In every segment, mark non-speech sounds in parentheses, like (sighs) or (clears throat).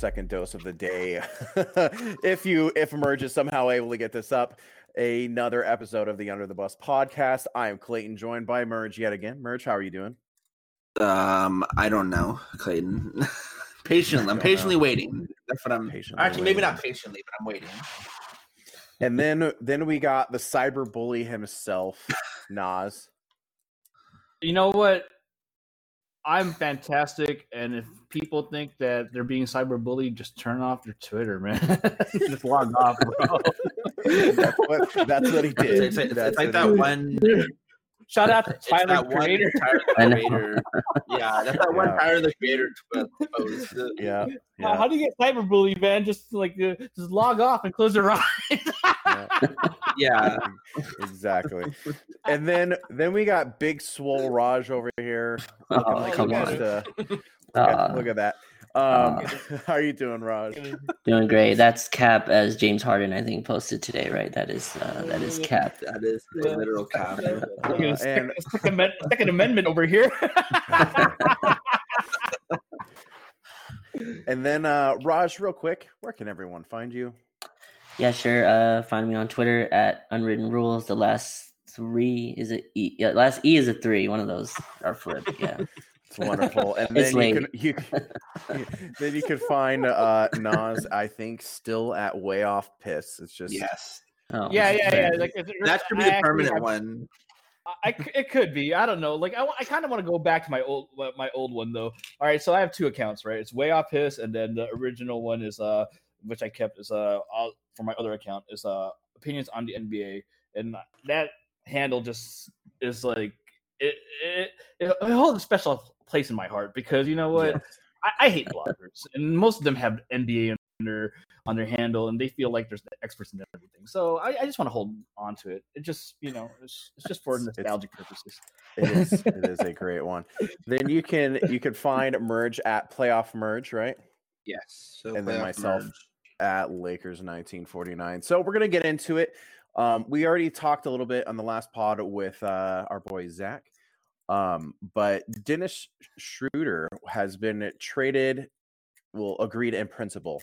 second dose of the day. (laughs) if you if Merge is somehow able to get this up, another episode of the Under the Buss podcast. I am Clayton, joined by Merge yet again. Merge, how are you doing? Um, I don't know, Clayton. (laughs) patiently, I'm (laughs) patiently waiting. That's what I'm. Patiently Actually, maybe not patiently, but I'm waiting. And then then we got the cyber bully himself, Naz. You know what? I'm fantastic, and if people think that they're being cyberbullied, just turn off your Twitter, man. (laughs) just log off, bro. That's what that's what he did. It's, it's- it's like that did. one. Shout out to Tyler, that the creator. one Tyler the. Creator. Yeah, that's that one Yeah. Tyler the Creator tw- post. Yeah, How, how do you get cyberbullied, man? Just like uh, just log off and close your eyes. (laughs) yeah. (laughs) Yeah, exactly. (laughs) And then then we got Big Swole Raj over here. Oh, like come wants on. to- (laughs) look, Uh, at, look at that. Um, how are you doing, Raj? doing great. That's Cap as James Harden, I think, posted today, right? That is uh, that is Cap. that is the literal cap. Look at the Uh, Second, and- Second Amendment, Second Amendment over here. And then uh, Raj, real quick, where can everyone find you? Yeah, sure. Uh, find me on Twitter at Unwritten Rules. The last three is it E? Yeah, last E is a three. One of those are flipped. Yeah. It's wonderful. (laughs) And It's then you can you (laughs) then you can find uh Naz, I think, still at way off piss. It's just Yes, Oh, yeah, yeah, yeah. man. Like, if- that should be I a permanent have- one. I it could be. I don't know. Like I, I kind of want to go back to my old my old one though. All right, so I have two accounts, right? It's way off piss, and then the original one is uh, which I kept is uh, all, for my other account is uh, opinions on the NBA, and that handle just is like it it, it, it holds a special place in my heart because you know what I, I hate bloggers, and most of them have NBA on their on their handle, and they feel like there's the experts in everything. So I, I just want to hold on to it. It just you know it's, it's just for It's- it's- nostalgic purposes. it is it is a great one. Then you can you can find merge at playoff merge, right? Yes. So And then myself. merge. At Lakers 1949. So we're gonna get into it. Um, we already talked a little bit on the last pod with uh, our boy Zach, um, but Dennis Schroder has been traded, well, agreed in principle.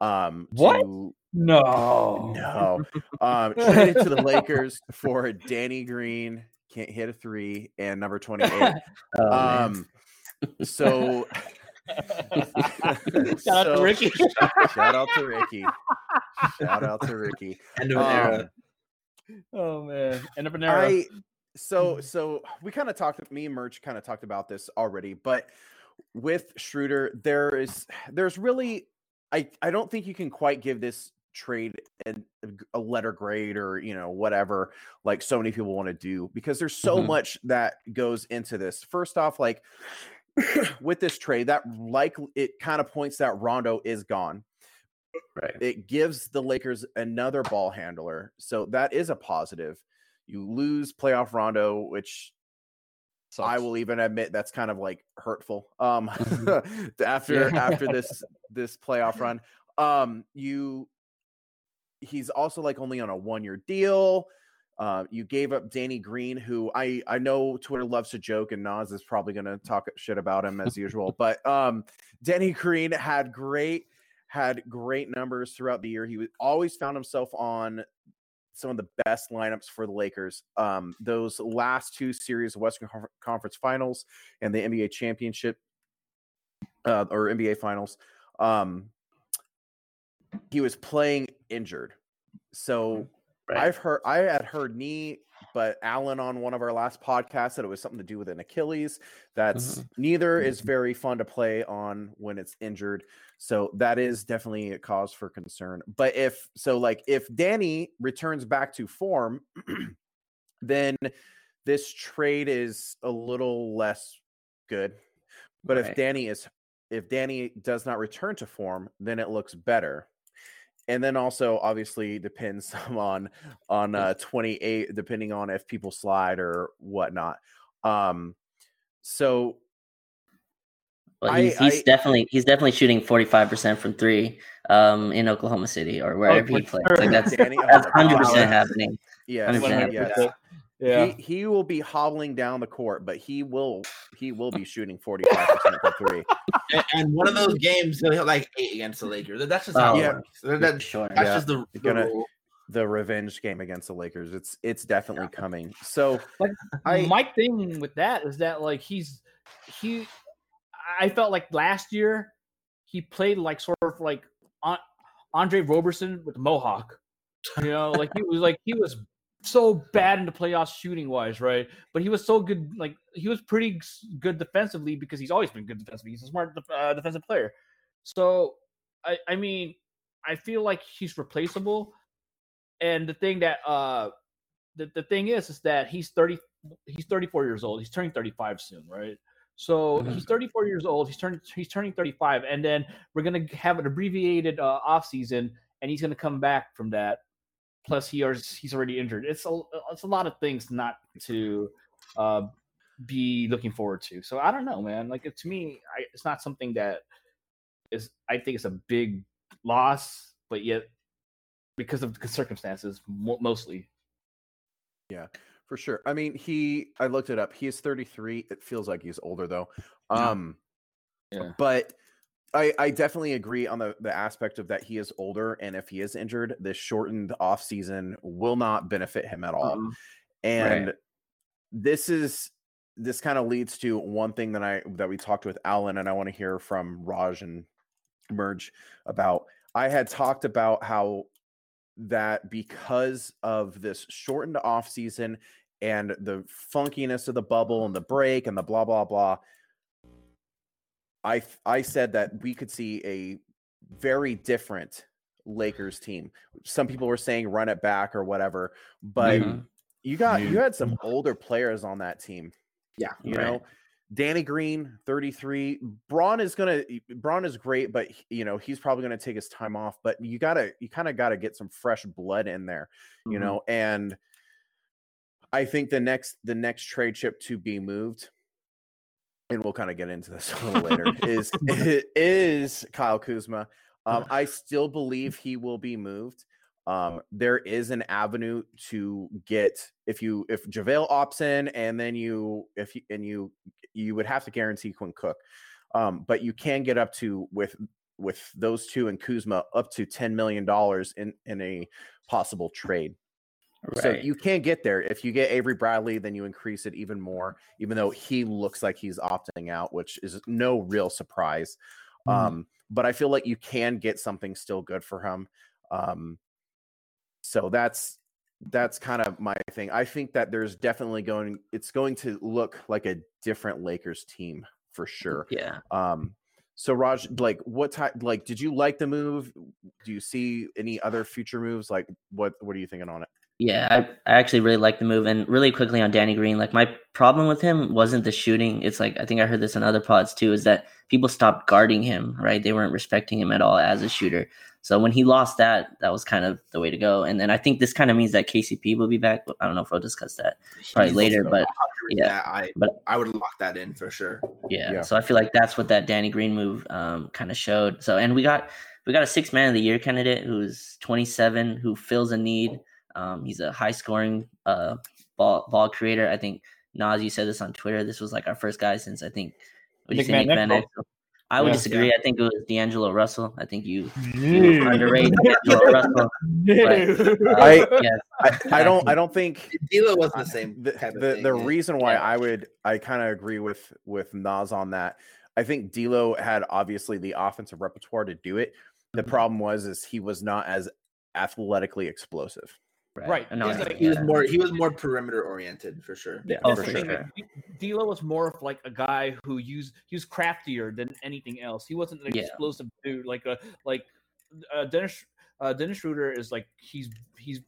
Um, What? to- No, no, (laughs) um, traded to the Lakers for Danny Green, can't hit a three, and number 28. (laughs) Oh, um, so (laughs) (laughs) Shout out to Ricky. (laughs) Shout out to Ricky. Shout out to Ricky. End of an era. Um, oh man, end of an era. I so so we kind of talked me and Merge kind of talked about this already, but with Schroder, there is there's really I I don't think you can quite give this trade an, a letter grade or you know whatever like so many people want to do because there's so Mhm. much that goes into this. First off, like (coughs) with this trade, that like it kind of points that Rondo is gone right. it gives the Lakers another ball handler. So that is a positive. You lose playoff Rondo, which I will even admit that's kind of like hurtful. Um (laughs) after Yeah. after (laughs) this this playoff run. Um you he's also like only on a one year deal. Uh, you gave up Danny Green, who I I know Twitter loves to joke, and Naz is probably going to talk shit about him as usual. But um, Danny Green had great had great numbers throughout the year. He was, always found himself on some of the best lineups for the Lakers. Um, those last two series, of Western Confer- Conference Finals and the NBA Championship uh, or NBA Finals, um, he was playing injured. So Right. I've heard I had heard knee, but Alan on one of our last podcasts said it was something to do with an Achilles. That's mm-hmm. neither is mm-hmm. very fun to play on when it's injured. So that is definitely a cause for concern. But if so, like if Danny returns back to form, (clears throat) then this trade is a little less good. But if Danny is if Danny does not return to form, then it looks better. And then also obviously depends some (laughs) on on uh 28 depending on if people slide or whatnot. Um so Well, I- he's, he's I- definitely he's definitely shooting forty five percent from three um, in Oklahoma City or wherever he plays. sure. Like that's Danny, that's oh, hundred wow. percent happening. Yes, 100%. yes. 100%. Yeah. He, he will be hobbling down the court, but he will he will be shooting 45% from three. (laughs) And, and one of those games, he'll hit like eight against the Lakers. That's just how Oh, it yeah. works. That- that- Sure. that's Yeah. just the, the gonna- rule. The revenge game against the Lakers. It's it's definitely coming. So Like, I my thing with that is that like he's he I felt like last year he played like sort of like An- Andre Roberson with Mohawk. You know, like he was like he was so bad in the playoffs shooting wise, right? But he was so good, like he was pretty good defensively because he's always been good defensively. He's a smart uh, defensive player. So I I mean I feel like he's replaceable. And the thing that uh the, the thing is is that he's 30 he's 34 years old he's turning 35 soon right so Mhm. he's 34 years old he's turning he's turning 35 and then we're gonna have an abbreviated uh, off season and he's gonna come back from that plus he is he's already injured it's a it's a lot of things not to uh be looking forward to so i don't know man like it, to me I, it's not something that is i think it's a big loss but yet because of the circumstances mo- mostly Yeah, for sure. I mean, he I looked it up. He is 33. It feels like he's older though. Um Yeah. but I, I definitely agree on the, the aspect of that he is older and if he is injured, this shortened off season will not benefit him at all. Mhm. And this is this kind of leads to one thing that I that we talked with Alan and I want to hear from Raj and Merge about. I had talked about how that because of this shortened off season and the funkiness of the bubble and the break and the blah blah blah I I said that we could see a very different Lakers team. Some people were saying run it back or whatever, but Mhm. you got you had some older players on that team. Yeah. You Right. know, Danny Green, 33. Bron is gonna Bron is great, but you know, he's probably gonna take his time off. But you gotta you kind of gotta get some fresh blood in there, you Mhm. know, and I think the next the next trade chip to be moved, and we'll kind of get into this (laughs) a little later, (laughs) is is Kyle Kuzma. Um, I still believe he will be moved. Um, there is an avenue to get if you if JaVale opts in and then you if you and you you would have to guarantee Quinn Cook. Um, but you can get up to with with those two and Kuzma up to ten million dollars in in a possible trade. So you can't get there. If you get Avery Bradley, then you increase it even more, even though he looks like he's opting out, which is no real surprise. Mhm. Um, but I feel like you can get something still good for him. Um, so that's that's kind of my thing. I think that there's definitely going it's going to look like a different Lakers team for sure. yeah. Um, so Raj, like what type like did you like the move? Do you see any other future moves? Like what what are you thinking on it? Yeah, I, I actually really like the move. And really quickly on Danny Green, like my problem with him wasn't the shooting. It's like I think I heard this in other pods too, is that people stopped guarding him, right? They weren't respecting him at all as a shooter. So when he lost that, that was kind of the way to go. And then I think this kind of means that KCP will be back. But I don't know if we'll discuss that. Probably He's later, but yeah, I but- I would lock that in for sure. Yeah. Yeah. So I feel like that's what that Danny Green move um, kind of showed. So and we got we got a six man of the year candidate who's 27 who fills a need. Um, he's a high scoring uh, ball ball creator. I think Naz, you said this on Twitter. This was like our first guy since I think what did you Nick say, Van Nick Van Exel. Exel. I would Yeah. disagree. I think it was D'Angelo Russell. I think you, you underrate (laughs) D'Angelo Russell. I- Yeah, I, I don't I don't think D'Lo wasn't the same the type of the, thing. the yeah. reason why Yeah. I would I kind of agree with with Naz on that. I think D'Lo had obviously the offensive repertoire to do it. The Mhm. problem was is he was not as athletically explosive. Right. No, He's I- like- he was more he was more perimeter oriented for sure. Yeah, Oh, for sure. like, D'Lo was more of like a guy who used he was craftier than anything else. He wasn't an Yeah. explosive dude like a like uh, Dennis uh, Dennis Schroder is like he's he's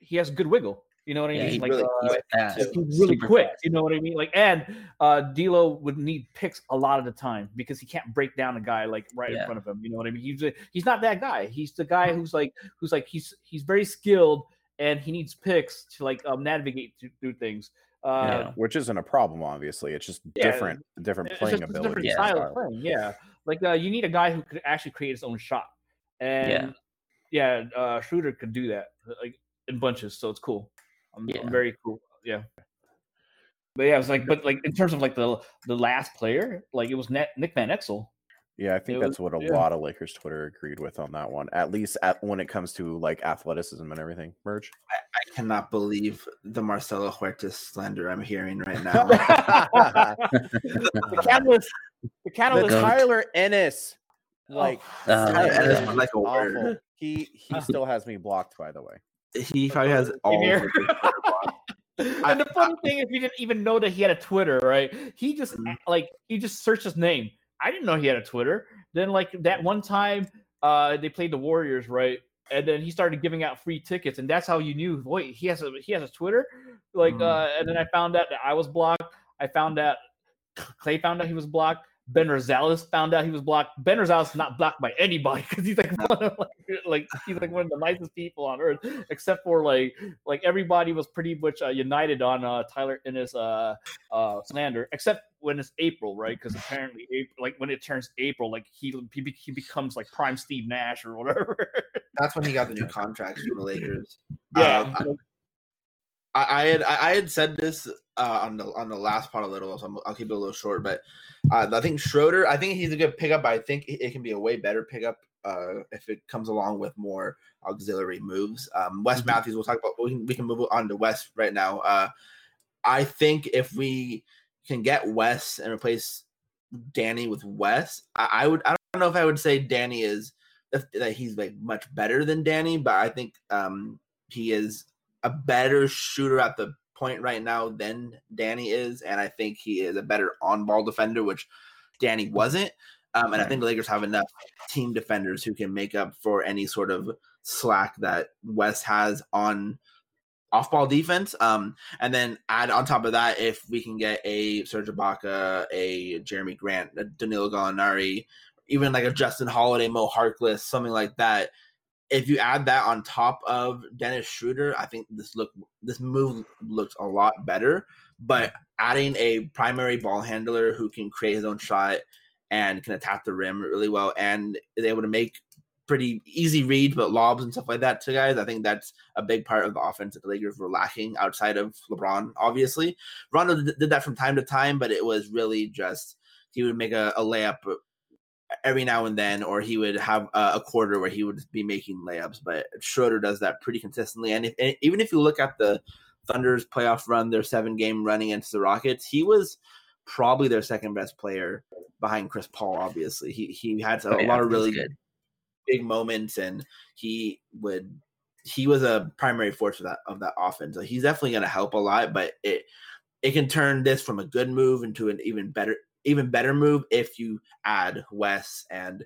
he has good wiggle. You know what I Yeah, mean? he like really- uh, he's Fast, he's really quick. fast. You know what I mean? Like, and uh, D'Lo would need picks a lot of the time because he can't break down a guy like right in front of him. You know what I mean? He's a, he's not that guy. He's the guy who's like who's like he's he's very skilled and he needs picks to like um, navigate through, through things. Uh, Yeah. Which isn't a problem, obviously. It's just Yeah, different, different it's playing just a different ability. Yeah. style of playing. Yeah, like uh, you need a guy who could actually create his own shot, and yeah, uh, Schroder could do that like in bunches. So it's cool. I'm, Yeah. I'm very cool. yeah. But yeah, it was like, but like in terms of like the the last player, like it was Nick, Nick Van Exel. Yeah, I think It that's was- what a yeah. lot of Lakers Twitter agreed with on that one. At least at when it comes to like athleticism and everything. Merge. I cannot believe the Marcelo Huertas slander I'm hearing right (laughs) now. the catalyst, the the catalyst. goat. Tyler Ennis. Like Uh, Ennis Ennis was like a word. He he (laughs) still has me blocked, by the way. he probably has all. here. of his (laughs) Twitter and the funny thing is, we didn't even know that he had a Twitter, right? He just Mhm. like he just searched his name. I didn't know he had a Twitter. Then like that one time, uh, they played the Warriors, right? And then he started giving out free tickets, and that's how you knew. Wait, he has a he has a Twitter, like. Mhm. uh And then I found out that I was blocked. I found out Clay found out he was blocked. Ben Rosales found out he was blocked. Ben Rosales is not blocked by anybody because he's like (laughs) one of like, like he's like one of the nicest people on earth, except for like like everybody was pretty much uh, united on uh, Tyler Ennis uh, uh, slander, except when it's April, right? Because apparently, April, like when it turns April, like he he, he becomes like prime Steve Nash or whatever. (laughs) That's when he got the new contracts from the Lakers. yeah, Um, I, I had I I had said this uh, on the on the last part a little, so I'm, I'll keep it a little short. But uh, I think Schroder, I think he's a good pickup. But I think it can be a way better pickup uh, if it comes along with more auxiliary moves. Um, Wes Matthews, we'll talk about. We can we can move on to Wes right now. Uh, I think if we can get Wes and replace Danny with Wes, I, I would. I don't know if I would say Danny is that he's like much better than Danny, but I think um, he is a better shooter at the point right now than Danny is, and I think he is a better on-ball defender, which Danny wasn't. Um, and I think the Lakers have enough team defenders who can make up for any sort of slack that Wes has on off-ball defense. Um, and then add on top of that, if we can get a Serge Ibaka, a Jerami Grant, a Danilo Gallinari, even like a Justin Holiday, Mo Harkless, something like that. If you add that on top of Dennis Schroder, I think this look this move looks a lot better. But adding a primary ball handler who can create his own shot and can attack the rim really well and is able to make pretty easy reads but lobs and stuff like that to guys. I think that's a big part of the offense that the Lakers were lacking outside of LeBron, obviously. Rondo did that from time to time, but it was really just he would make a, a layup every now and then, or he would have a, a quarter where he would be making layups. But Schroder does that pretty consistently. And, if, and even if you look at the Thunder's playoff run, their seven game run against the Rockets, he was probably their second best player behind Chris Paul. Obviously, he he had a Oh, yeah, lot of really good. big moments, and he would he was a primary force of that of that offense. So he's definitely going to help a lot, but it it can turn this from a good move into an even better even better move if you add Wes and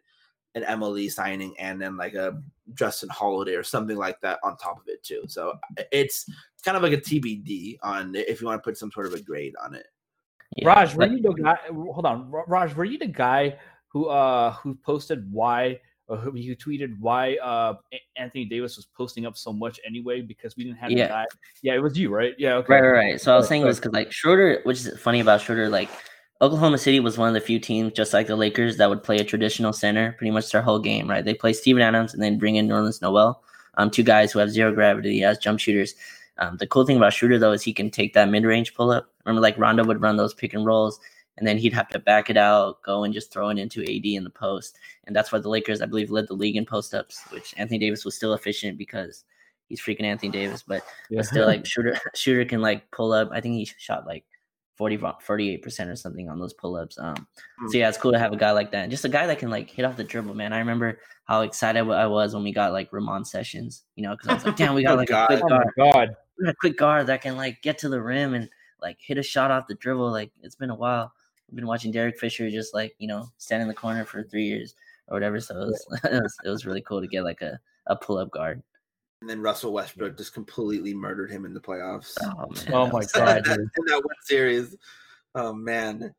an MLE signing and then like a Justin Holiday or something like that on top of it too. So it's kind of like a TBD on if you want to put some sort of a grade on it. Yeah, Raj, were but- you the guy? Hold on, Raj, were you the guy who uh who posted why or who, who tweeted why uh Anthony Davis was posting up so much anyway because we didn't have Yeah. the. Yeah, it was you, right? Yeah, okay. Right, right, right. So I was saying it was because like Schroder, which is funny about Schroder, like Oklahoma City was one of the few teams, just like the Lakers, that would play a traditional center pretty much their whole game. Right? They play Steven Adams and then bring in Nerlens Noel, um, two guys who have zero gravity as jump shooters. Um, the cool thing about Schroder, though is he can take that mid range pull up. Remember, like Rondo would run those pick and rolls, and then he'd have to back it out, go and just throw it into AD in the post. And that's why the Lakers, I believe, led the league in post ups, which Anthony Davis was still efficient because he's freaking Anthony Davis. But Yeah. but still like (laughs) shooter (laughs) shooter can like pull up. I think he shot like 40 48 percent or something on those pull ups. Um, so yeah, it's cool to have a guy like that, just a guy that can like hit off the dribble, man. I remember how excited I was when we got like Ramon Sessions, you know, because I was like, (laughs) damn, we got Oh, like God. a quick Oh guard, my god. a quick guard that can like get to the rim and like hit a shot off the dribble. Like it's been a while. I've been watching Derek Fisher just like you know stand in the corner for three years or whatever. So it was (laughs) it was, it was really cool to get like a a pull up guard. And then Russell Westbrook just completely murdered him in the playoffs. Oh. (laughs) Oh my was- (laughs) God. in that one series. Oh man.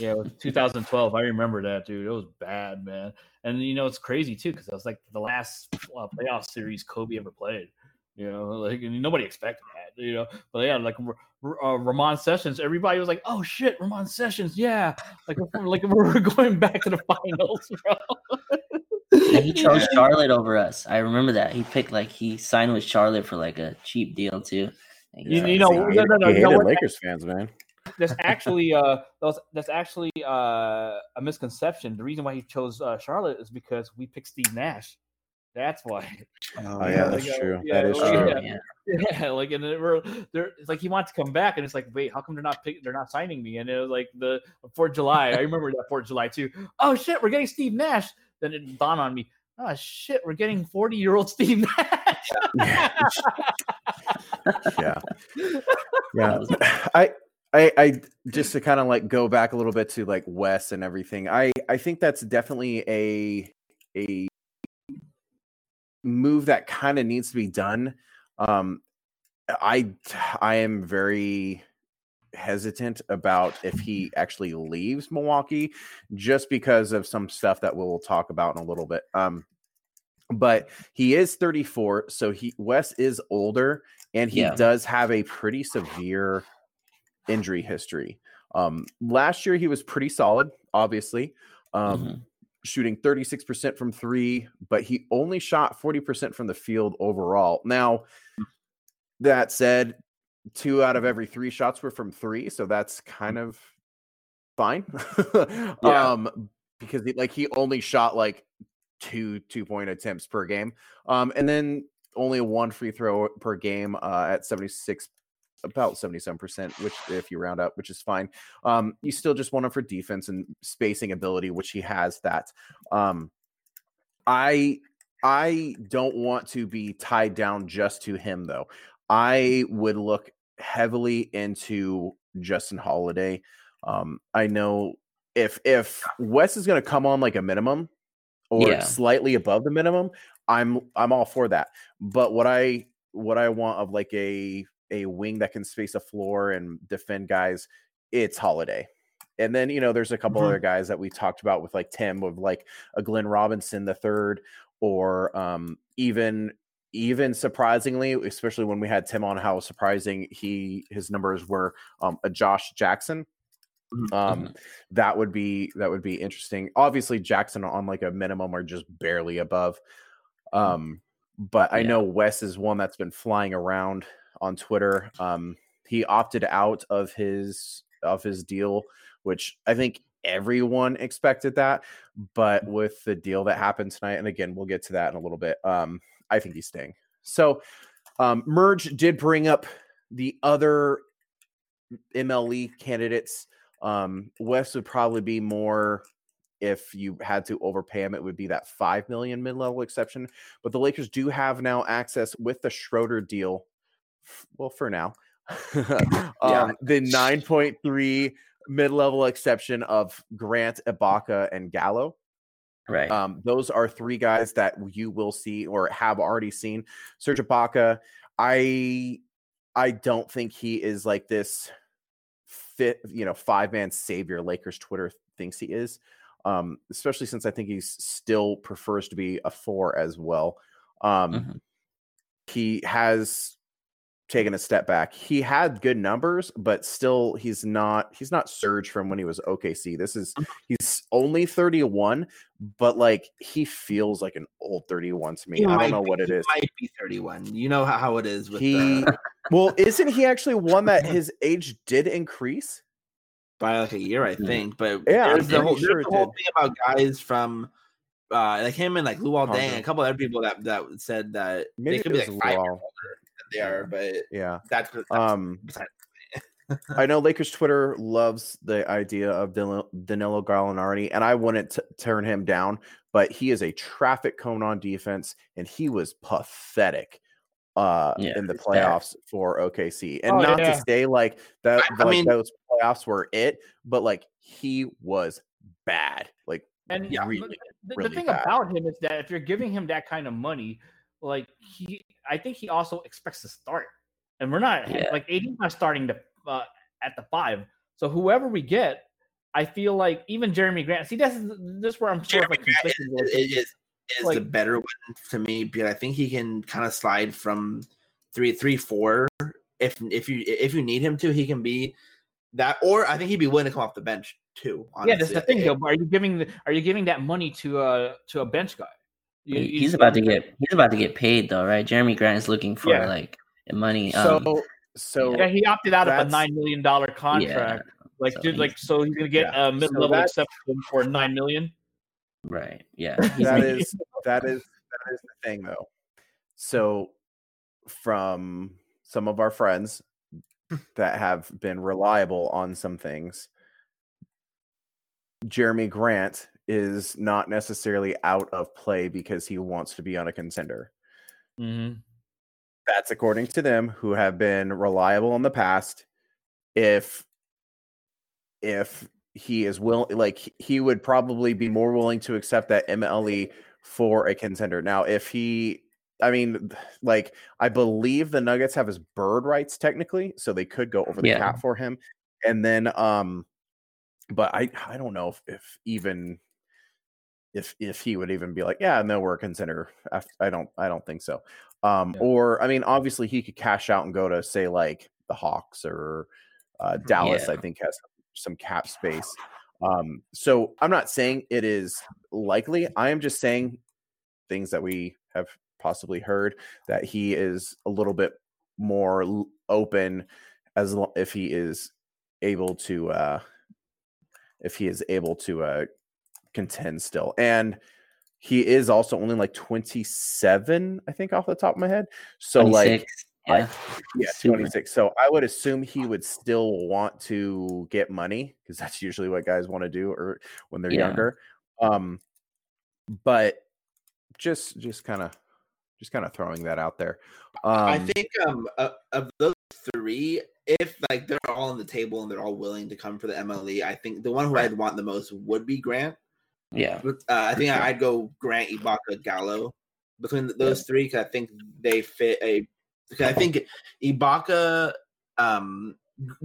Yeah, it was (laughs) 2012. I remember that, dude. It was bad, man. And you know, it's crazy too because that was like the last uh, playoff series Kobe ever played. You know, like and nobody expected that. You know, but yeah, like R- R- uh, Ramon Sessions, everybody was like, "Oh shit, Ramon Sessions, yeah!" Like, like we're going back to the finals, bro. Yeah, he chose (laughs) Charlotte over us. I remember that. He picked like he signed with Charlotte for like a cheap deal too. You- you know, See, no, no, no, you you hated what? Lakers fans, man. That's (laughs) actually uh that's that's actually uh a misconception. The reason why he chose uh, Charlotte is because we picked Steve Nash. That's why. Oh yeah, that's like, uh, true. yeah, that is oh, true. Oh, yeah. yeah. Yeah, like and it were there. It's like he wants to come back, and it's like, wait, how come they're not pick, they're not signing me? And it was like the Fourth of July. I remember that Fourth of July too. Oh shit, we're getting Steve Nash. Then it dawned on me. Oh shit, we're getting forty year old Steve Nash. (laughs) yeah yeah (laughs) i i i just to kind of like go back a little bit to like wes and everything i i think that's definitely a a move that kind of needs to be done um i i am very hesitant about if he actually leaves milwaukee just because of some stuff that we'll talk about in a little bit um but he is 34 so he wes is older and he Yeah. does have a pretty severe injury history um last year he was pretty solid obviously um Mhm. shooting 36% from 3 but he only shot 40% from the field overall now that said two out of every 3 shots were from 3 so that's kind of fine. (laughs) Yeah. um because he, like he only shot like two two point attempts per game. Um and then only one free throw per game uh at 76 about 77% which if you round up which is fine. Um you still just want him for defense and spacing ability which he has that. Um i i don't want to be tied down just to him though. I would look heavily into justin holiday um i know if if wes is going to come on like a minimum or Yeah. slightly above the minimum i'm i'm all for that but what i what i want of like a a wing that can space a floor and defend guys it's holiday and then you know there's a couple Mhm. other guys that we talked about with like tim with like a glenn robinson the third or um even even surprisingly especially when we had tim on how surprising he his numbers were um a josh jackson. Mhm, um that would be that would be interesting. Obviously jackson on like a minimum or just barely above. Um but i Yeah. know wes is one that's been flying around on twitter. Um he opted out of his of his deal which i think everyone expected that but with the deal that happened tonight and again we'll get to that in a little bit um i think he's staying so um merge did bring up the other mle candidates um, Wes would probably be more if you had to overpay him, it would be that five million mid-level exception. But the Lakers do have now access with the Schroder deal. Well, for now, (laughs) um, the nine point three mid-level exception of Grant, Ibaka, and Gallo. Right. Um, those are three guys that you will see or have already seen. Serge Ibaka, I I don't think he is like this fit, you know, five man savior Lakers Twitter thinks he is. Um, especially since I think he still prefers to be a four as well. Um, Mhm. he has taken a step back. He had good numbers, but still he's not he's not Serge from when he was OKC. This is he's only 31, but like he feels like an old 31 to me. He I don't know be- what it he is. Might be 31. You know how, how it is with He the, (laughs) well, isn't he actually one that (laughs) his age did increase? by like a year, I Hmm. think. But Yeah, there's the whole, sure there's the whole thing about guys from uh, like him and like Luol Deng, a couple other people that that said that Maybe they could be like five older they are, but Yeah. that's, that's Um (laughs) I know Lakers Twitter loves the idea of Danilo, Danilo Gallinari, and I wouldn't t- turn him down, but he is a traffic cone on defense, and he was pathetic uh Yeah, in the it's bad. playoffs for OKC. And Oh, not yeah. to say like that I- I like mean- those playoffs were it, but like he was bad. Like And Yeah. the- really, the, really the thing bad. about him is that if you're giving him that kind of money, like he, I think he also expects to start, and we're not Yeah. like AD's not starting to uh, at the five. So whoever we get, I feel like even Jerami Grant. See, this is this is where I'm sort of Jerami like Grant conflicted is, is, is the better one to me but I think he can kind of slide from three three four if if you if you need him to he can be that or I think he'd be willing to come off the bench too. yeah, that's the thing though. Are you giving the, are you giving that money to a to a bench guy? You- you he's about to get he's about to get paid though, right? Jerami Grant is looking for Yeah. like money. so Um, So Yeah, he opted out of a nine million dollar contract. like, so dude, like, so he's gonna get Yeah. a mid level that's- exception for nine million. Right. Yeah. (laughs) He's that making- is (laughs) that is that is the thing though. So from some of our friends that have been reliable on some things, Jerami Grant is not necessarily out of play because he wants to be on a contender. Mm-hmm. That's according to them who have been reliable in the past. If if he is willing like he- would probably be more willing to accept that MLE for a contender. Now, if he I mean, (sighs) like I believe the Nuggets have his bird rights technically, so they could go over the Yeah. cap for him. And then um but I I don't know if, if even if if he would even be like, yeah, no, we're a contender. I, I don't I don't think so. Um Yeah. or I mean, obviously he could cash out and go to say like the Hawks or uh, (laughs) Dallas, I think has some cap space. Um, so I'm not saying it is likely. I am just saying things that we have possibly heard that he is a little bit more open as if he is able to uh if he is able to uh contend still and he is also only like 27 i think off the top of my head so like 26, yeah. yeah, 26. So I would assume he would still want to get money because that's usually what guys want to do or when they're Yeah. younger. Um but just just kind of just kind of throwing that out there. Um I think um uh, of those three, if like they're all on the table and they're all willing to come for the MLE, I think the one who I'd want the most would be Grant. Yeah. Uh, I think I- I'd go Grant, Ibaka, Gallo between th- those three because I think they fit a. Because I think Ibaka, um,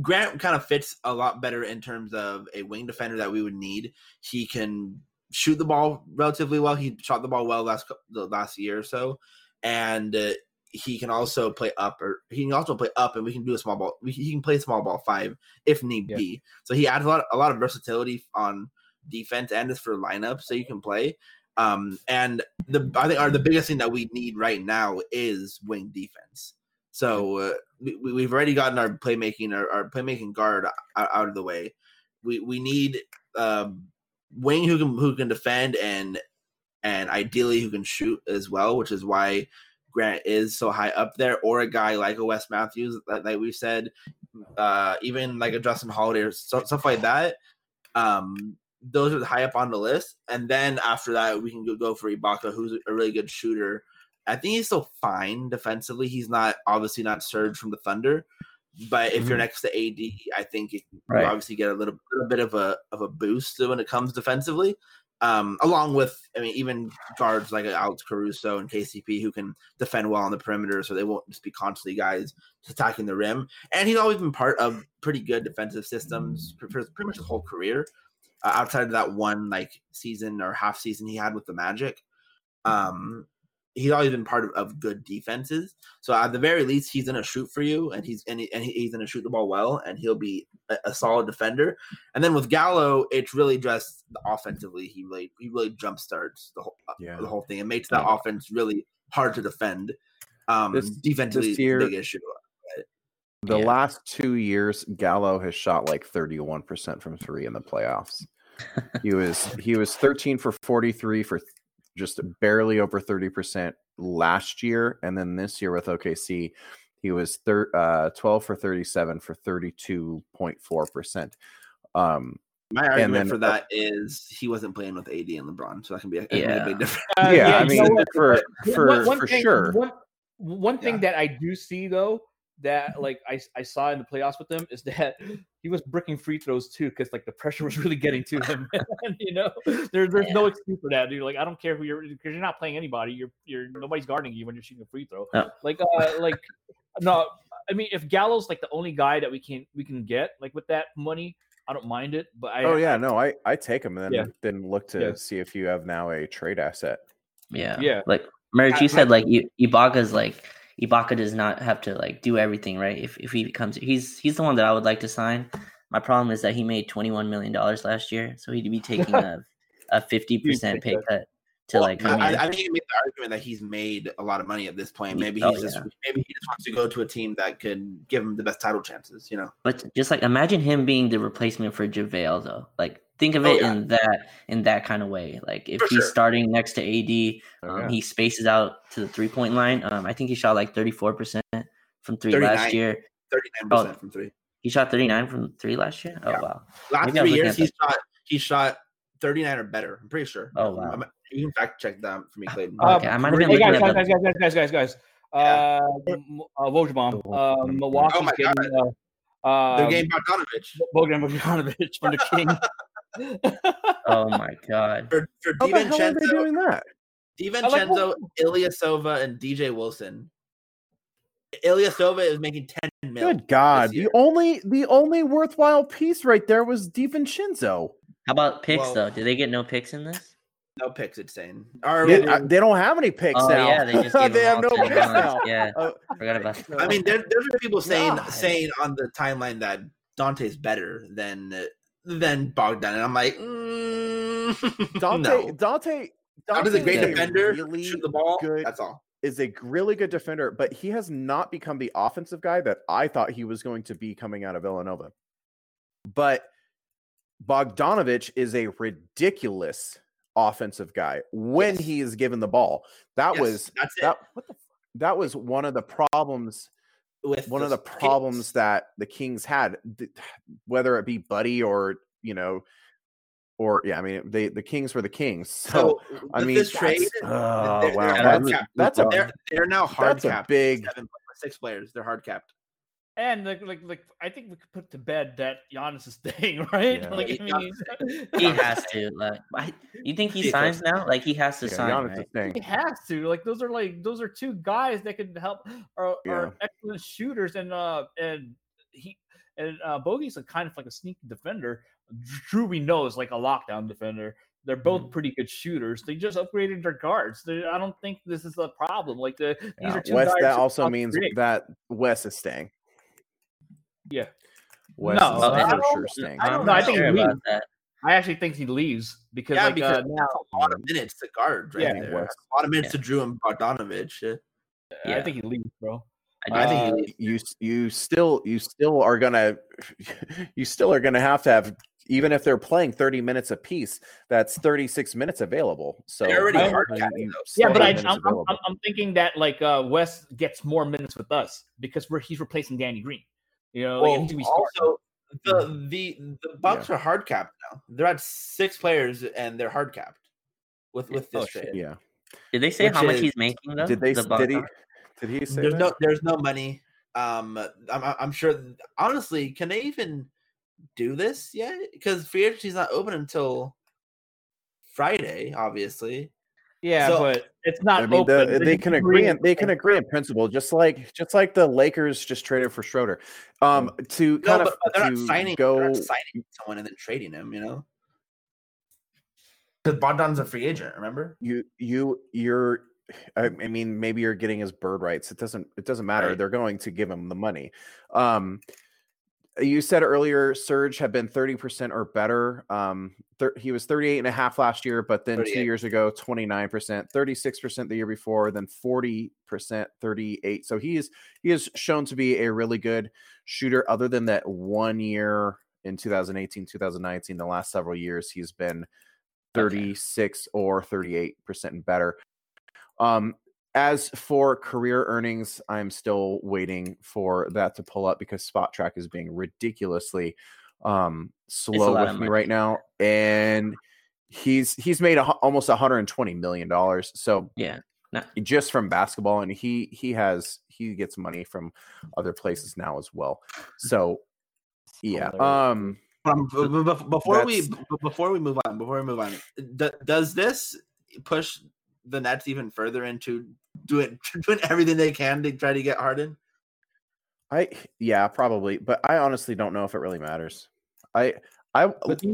Grant kind of fits a lot better in terms of a wing defender that we would need. He can shoot the ball relatively well. He shot the ball well last the last year or so, and uh, he can also play up or he can also play up, and we can do a small ball. We, he can play small ball five if need Yeah. be. So he adds a lot a lot of versatility on defense and is for lineups so you can play. Um, and the I think are the biggest thing that we need right now is wing defense. So uh, we, we've already gotten our playmaking our, our playmaking guard out, of the way. We we need um, wing who can who can defend and and ideally who can shoot as well, which is why Grant is so high up there, or a guy like a Wes Matthews, like, like we said, uh, even like a Justin Holiday or so, stuff like that. Um, those are high up on the list, and then after that, we can go, for Ibaka, who's a really good shooter. I think he's still fine defensively. He's not obviously not Serge from the Thunder, but if you're Mhm. next to AD, I think you Right. obviously get a little, little bit of a of a boost when it comes defensively. Um, along with, I mean, even guards like Alex Caruso and KCP who can defend well on the perimeter, so they won't just be constantly guys attacking the rim. And he's always been part of pretty good defensive systems pretty much his whole career, uh, outside of that one like season or half season he had with the Magic. Um, he's always been part of, of good defenses. So at the very least, he's gonna shoot for you, and he's and, he, and he's gonna shoot the ball well, and he'll be a, a solid defender. And then with Gallo, it's really just offensively. He really he really jump starts the whole uh, Yeah. the whole thing. It makes that Yeah. offense really hard to defend. Um, This- defensively, this year- big issue. The Yeah. last 2 years Gallo has shot like 31% from 3 in the playoffs. (laughs) he was he was 13 for 43 for th- just barely over 30% last year and then this year with OKC he was thir- uh 12 for 37 for 32.4%. Um My argument then, for uh, that is he wasn't playing with AD and LeBron, so that can be a, that can be Yeah. a big difference. (laughs) Uh, yeah, I you mean know what? for One- for one for thing- sure. One, one thing Yeah. that I do see though that like I, I saw in the playoffs with him is (laughs) that he was bricking free throws too because like the pressure was really getting to him. (laughs) and, you know, there, there's no excuse for that, dude. Like I don't care who you're because you're not playing anybody. You're you're nobody's guarding you when you're shooting a free throw. No. Like uh like no, I mean if Gallo's like the only guy that we can we can get like with that money, I don't mind it. But I Oh yeah, no, I I take him and then Yeah. then look to Yeah. see if you have now a trade asset. Yeah. Yeah. Like Merge, I- you said like I- Ibaka's like Ibaka does not have to like do everything, right? If if he becomes he's he's the one that I would like to sign. My problem is that he made twenty one million dollars last year, so he'd be taking a a (laughs) fifty percent pay cut to Well, like I. I think you make the argument that he's made a lot of money at this point. Maybe Oh, he's just yeah. maybe he just wants to go to a team that could give him the best title chances. You know, But just like imagine him being the replacement for JaVale though. Like think of Oh, it yeah. in that in that kind of way. Like if For he's sure. starting next to AD, Oh, um, yeah. he spaces out to the three point line. Um, I think he shot like thirty four percent from three 39. last year. thirty nine Oh. percent from three. He shot thirty nine from three last year. Oh Yeah. wow. Last Maybe three years, at he shot he shot thirty nine or better. I'm pretty sure. Oh, wow. I'm- you can fact check that for me, Clayton. Uh, Okay, I might have been Hey looking guys, at guys, guys, guys, guys, guys, guys. Uh, m- uh, Wojbomb, uh, Milwaukee's Oh my getting uh, uh, They're getting Bogdanovic Bogdan Bogdanovic from the King. (laughs) Oh (laughs) my god. for for How the hell are they doing that? DiVincenzo, Ilyasova, and DJ Wilson. Ilyasova is making ten mil. Good God! The only the only worthwhile piece right there was DiVincenzo. How about picks Well- though? Do they get no picks in this? No picks, it's saying. Or, They, uh, they don't have any picks Oh now. yeah, they just (laughs) gave they have no picks now. Yeah, Uh, forgot about that. I mean, there, there's people saying God. saying on the timeline that Donte's better than than Bogdan, and I'm like, mm, (laughs) Donte, no. Donte, is a great defender. Really shoot the ball. good- That's all. is a really good defender, but he has not become the offensive guy that I thought he was going to be coming out of Villanova. But Bogdanovic is a ridiculous offensive guy when Yes. he is given the ball. That Yes, was that's that what the that was one of the problems With one of the Kings. problems that the Kings had, th- (sighs) whether it be Buddy or you know, or yeah, I mean they the Kings were the Kings. (laughs) So, So, I mean, this trade, oh, they're, wow, they're, that's- that's a they're, they're now hard that's a capped. big Seven, six players. They're hard capped. And like, like, like, I think we could put to bed that Giannis is (laughs) staying, right? Yeah. Like, I mean, He has to. Like, I, you think he Yeah. signs now? Like he has to yeah, sign. Giannis right? is. He has to. Like those are like those are two guys that can help are, Yeah. are excellent shooters and uh and he and uh Bogey's a kind of like a sneaky defender. Jrue we know is like a lockdown defender. They're both Mm-hmm. pretty good shooters. They just upgraded their guards. They, I don't think this is a problem. Like the these are two Wes, guys that also means create. that Wes is staying. Yeah. Wes No, is I for don't- sure staying. I don't I'm know, I think sure he about leaves. that. I actually think he leaves because Yeah, like because uh, now a lot of minutes to guard right Yeah. there. Wes. A lot of minutes Yeah. to Jrue and Bogdanovic. Yeah. I think he leaves, bro. I. I think Uh, you you still you still are gonna (laughs) you still are gonna have to have even if they're playing 30 minutes apiece that's 36 minutes available so They're already hard you capped, Yeah, but I, I'm, I'm. I'm, I'm thinking that like uh Wes gets more minutes with us because we're he's replacing Danny Green. You know, Well, he's gonna be starting. also, the the the Bucks are hard capped now. They're at six players and they're hard capped with with this Oh, trade. yeah Did they say which how much is- he's making though? did they The did he did he say There's that? no there's no money. Um, I'm I'm- I'm sure. Honestly, can they even do this yet? Because free agency's not open until Friday, obviously. Yeah, so- but it's not I mean, the, open. they can agree. In, agreeing- they can agree in principle, just like just like the Lakers just traded for Schroder. Um, to No, kind but, of but they're not to signing. go. They're not signing someone and then trading him. You know, because Bogdan's a free agent. Remember? you you you're I, I mean maybe you're getting his bird rights it doesn't it doesn't matter Right. they're going to give him the money um you said earlier Serge had been 30% or better um thir- he was 38 and a half last year but then two years ago 29% 36% the year before then 40% 38 so he is he is shown to be a really good shooter. Other than that one year in 2018 2019 the last several years he's been 36 or 38% and better. Um, as for career earnings, I'm still waiting for that to pull up because Spotrac is being ridiculously um, slow with me right now, and he's he's made a, almost 120 million dollars. So Yeah. No. just from basketball, and he he has he gets money from other places now as well. So yeah, um. Um, before we before we move on, before we move on, d- does this push the Nets even further into doing (laughs) doing everything they can to try to get Harden? I yeah, probably, but I honestly don't know if it really matters. I I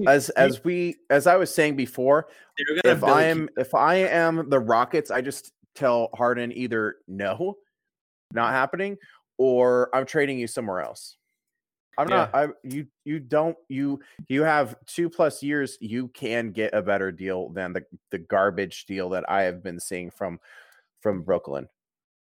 as as we as I was saying before, if I am if I am the Rockets, I just tell Harden either no, not happening, or I'm trading you somewhere else. I'm not. I you you don't you you have two plus years. You can get a better deal than the the garbage deal that I have been seeing from from Brooklyn.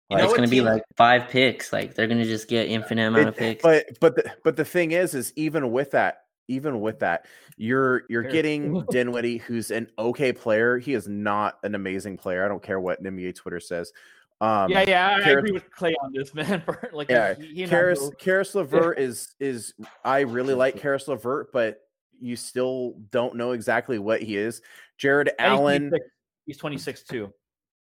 You know it's going to be team- like five picks. Like they're going to just get infinite amount of picks. But but the, but the thing is, is even with that, even with that, you're you're Fair. getting (laughs) Dinwiddie, who's an okay player. He is not an amazing player. I don't care what NBA Twitter says. Um, yeah, yeah, I, I agree with Clay on this, (laughs) man. like, Yeah, he, he and I Caris Caris Levert is is I really like Caris Levert, but you still don't know exactly what he is. Jarrett Allen, he's, 26 too.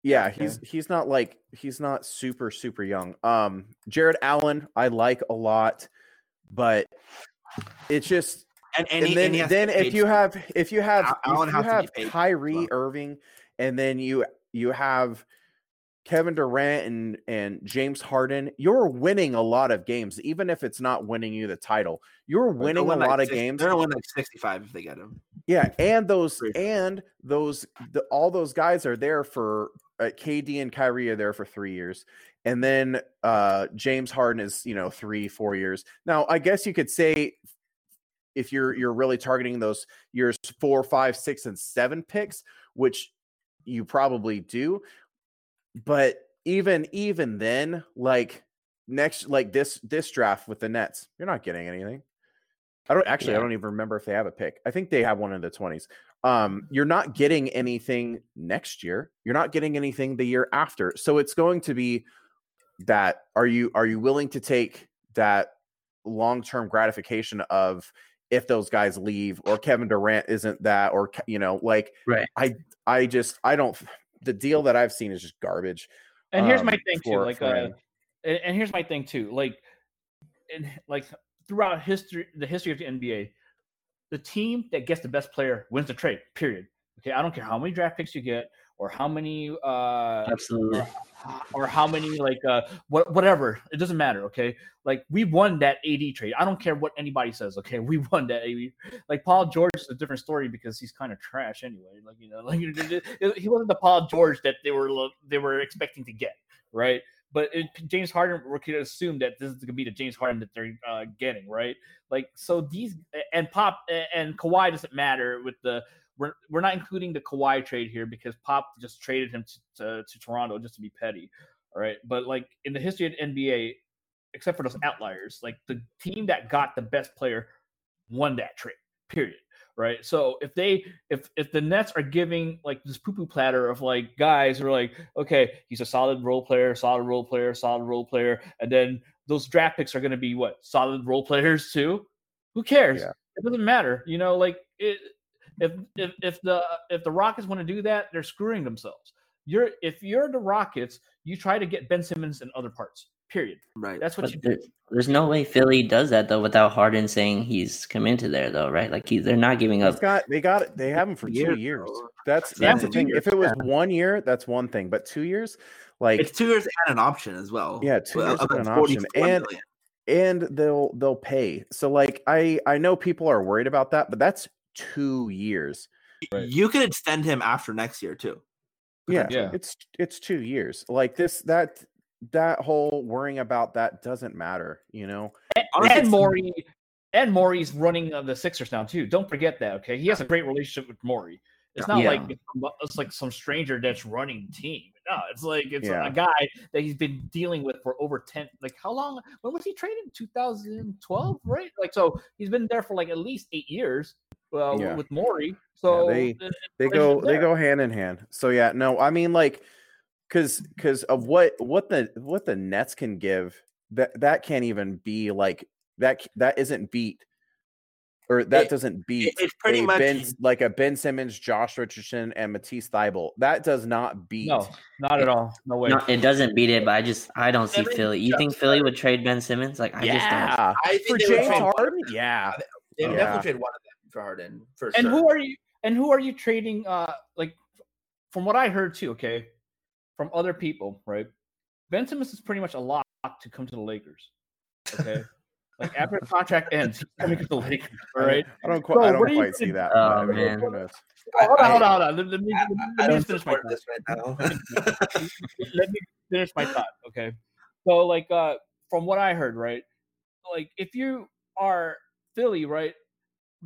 yeah, okay. he's he's not like he's not super super young. Um, Jarrett Allen, I like a lot, but it's just And, and, he- then he has to then if you too. have if you have Al- Allen if you has have paid Kyrie well. Irving, and then you you have Kevin Durant and and James Harden, you're winning a lot of games, even if it's not winning you the title. You're winning a win like lot of games. They're gonna win like 65 if they get him. Yeah, and those and those the, all those guys are there for uh, KD and Kyrie are there for three years, and then uh James Harden is you know three four years. Now I guess you could say if you're you're really targeting those years four five six and seven picks, which you probably do, but even even then, like next like this this draft with the Nets, you're not getting anything. I don't actually. I don't even remember if they have a pick. I think they have one in the twenties. Um, you're not getting anything next year. You're not getting anything the year after. So it's going to be that. Are you are you willing to take that long term gratification of if those guys leave or Kevin Durant isn't that or you know like Right. I I just I don't. The deal that I've seen is just garbage. And here's my um, thing too, like, uh, and, and here's my thing too, like, and (laughs) like throughout history, the history of the NBA, the team that gets the best player wins the trade. Period. Okay, I don't care how many draft picks you get or how many uh Absolutely. or how many like uh what whatever it doesn't matter okay? Like we won that AD trade I don't care what anybody says okay? (laughs) We won that AD like Paul George is a different story because he's kind of trash anyway like you know (laughs) like he wasn't the Paul George that they were they were expecting to get right? But it, James Harden we could assume that this is going to be the James Harden that they're uh, getting right? Like so these and Pop and Kawhi doesn't matter with the we're, we're not including the Kawhi trade here because Pop just traded him to, to, to Toronto just to be petty. All right. But like in the history of the NBA, except for those outliers, like the team that got the best player won that trade, period. Right. So if they if if the Nets are giving like this poo poo platter of like guys who are like, okay, he's a solid role player, solid role player, solid role player, and then those draft picks are gonna be what, solid role players too? Who cares? Yeah. It doesn't matter. You know, like it if if if the if the Rockets want to do that, they're screwing themselves. You're if you're the Rockets, you try to get Ben Simmons in other parts. Period. Right. That's what But you there, do. there's no way Philly does that though without Harden saying he's committed there though, right? Like he, they're not giving He's up. got they got it. They have him for two Years, years. though. That's Yeah, that's the thing. years, If it was one year, that's one thing. But two years, like It's two years and an option as well. Yeah, two Well, years uh, and an option. And- million. and they'll they'll pay. So like I I know people are worried about that, but that's two years. Right. you could extend him after next year too. Yeah, Yeah. it's it's two years. Like this that that whole worrying about that doesn't matter. You know. Honestly, and Morey and Morey's running uh, the Sixers now too. Don't forget that. Okay, he has a great relationship with Morey. It's not Yeah. like it's it's like some stranger that's running team. No, it's like it's Yeah. a guy that he's been dealing with for over ten. Like how long? When was he traded? 2012, right? Like so, he's been there for like at least eight years. Uh, Yeah. with Morey. So they- uh, They go they go hand in hand. So yeah, no, I mean like cuz cuz of what what the what the Nets can give that that can't even be like that that isn't beat or that It- doesn't beat it's pretty a much ben, like a Ben Simmons, Josh Richardson, and Matisse Thybulle. That does not beat. No, not at all. No way. No, it doesn't beat it, but I just I don't see Philly. You think Philly would trade Ben Simmons? Like I just don't. yeah, I think for they James trade one- Harden. Yeah, They would Yeah. definitely trade one of them for Harden for and sure. who are you and who are you trading uh like from what i heard too okay from other people right ben simmons is pretty much a lock to come to the lakers okay (laughs) like after the contract ends he's coming to the lakers (laughs) all right I don't quite. So I don't quite see gonna- that. Oh, but man. who knows? I- hold on hold on hold on let, let me, I, let I me don't finish my thought. this right now. let me finish my thought okay so like uh from what i heard right like if you are Philly, right?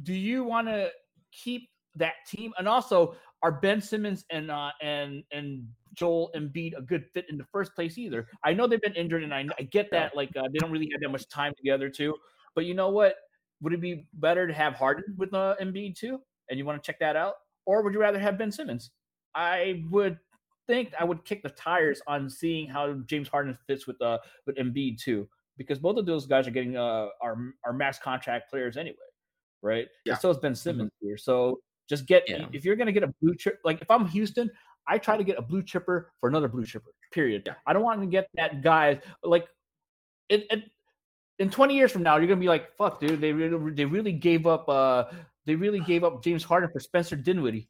Do you want to keep that team? And also, are Ben Simmons and uh, and and Joel Embiid a good fit in the first place either? I know they've been injured, and I, I get that like uh, they don't really have that much time together too. But you know what? Would it be better to have Harden with uh, Embiid too? And you want to check that out, or would you rather have Ben Simmons? I would think I would kick the tires on seeing how James Harden fits with uh with Embiid too, because both of those guys are getting uh are are max contract players anyway, right? Yeah. And so is Ben Simmons here. So just get Yeah. if you're gonna get a blue chip like if I'm Houston, I try to get a blue chipper for another blue chipper. Period. Yeah. I don't want to get that guy like it, it in 20 years from now, you're gonna be like, fuck, dude, they really they really gave up uh they really gave up James Harden for Spencer Dinwiddie.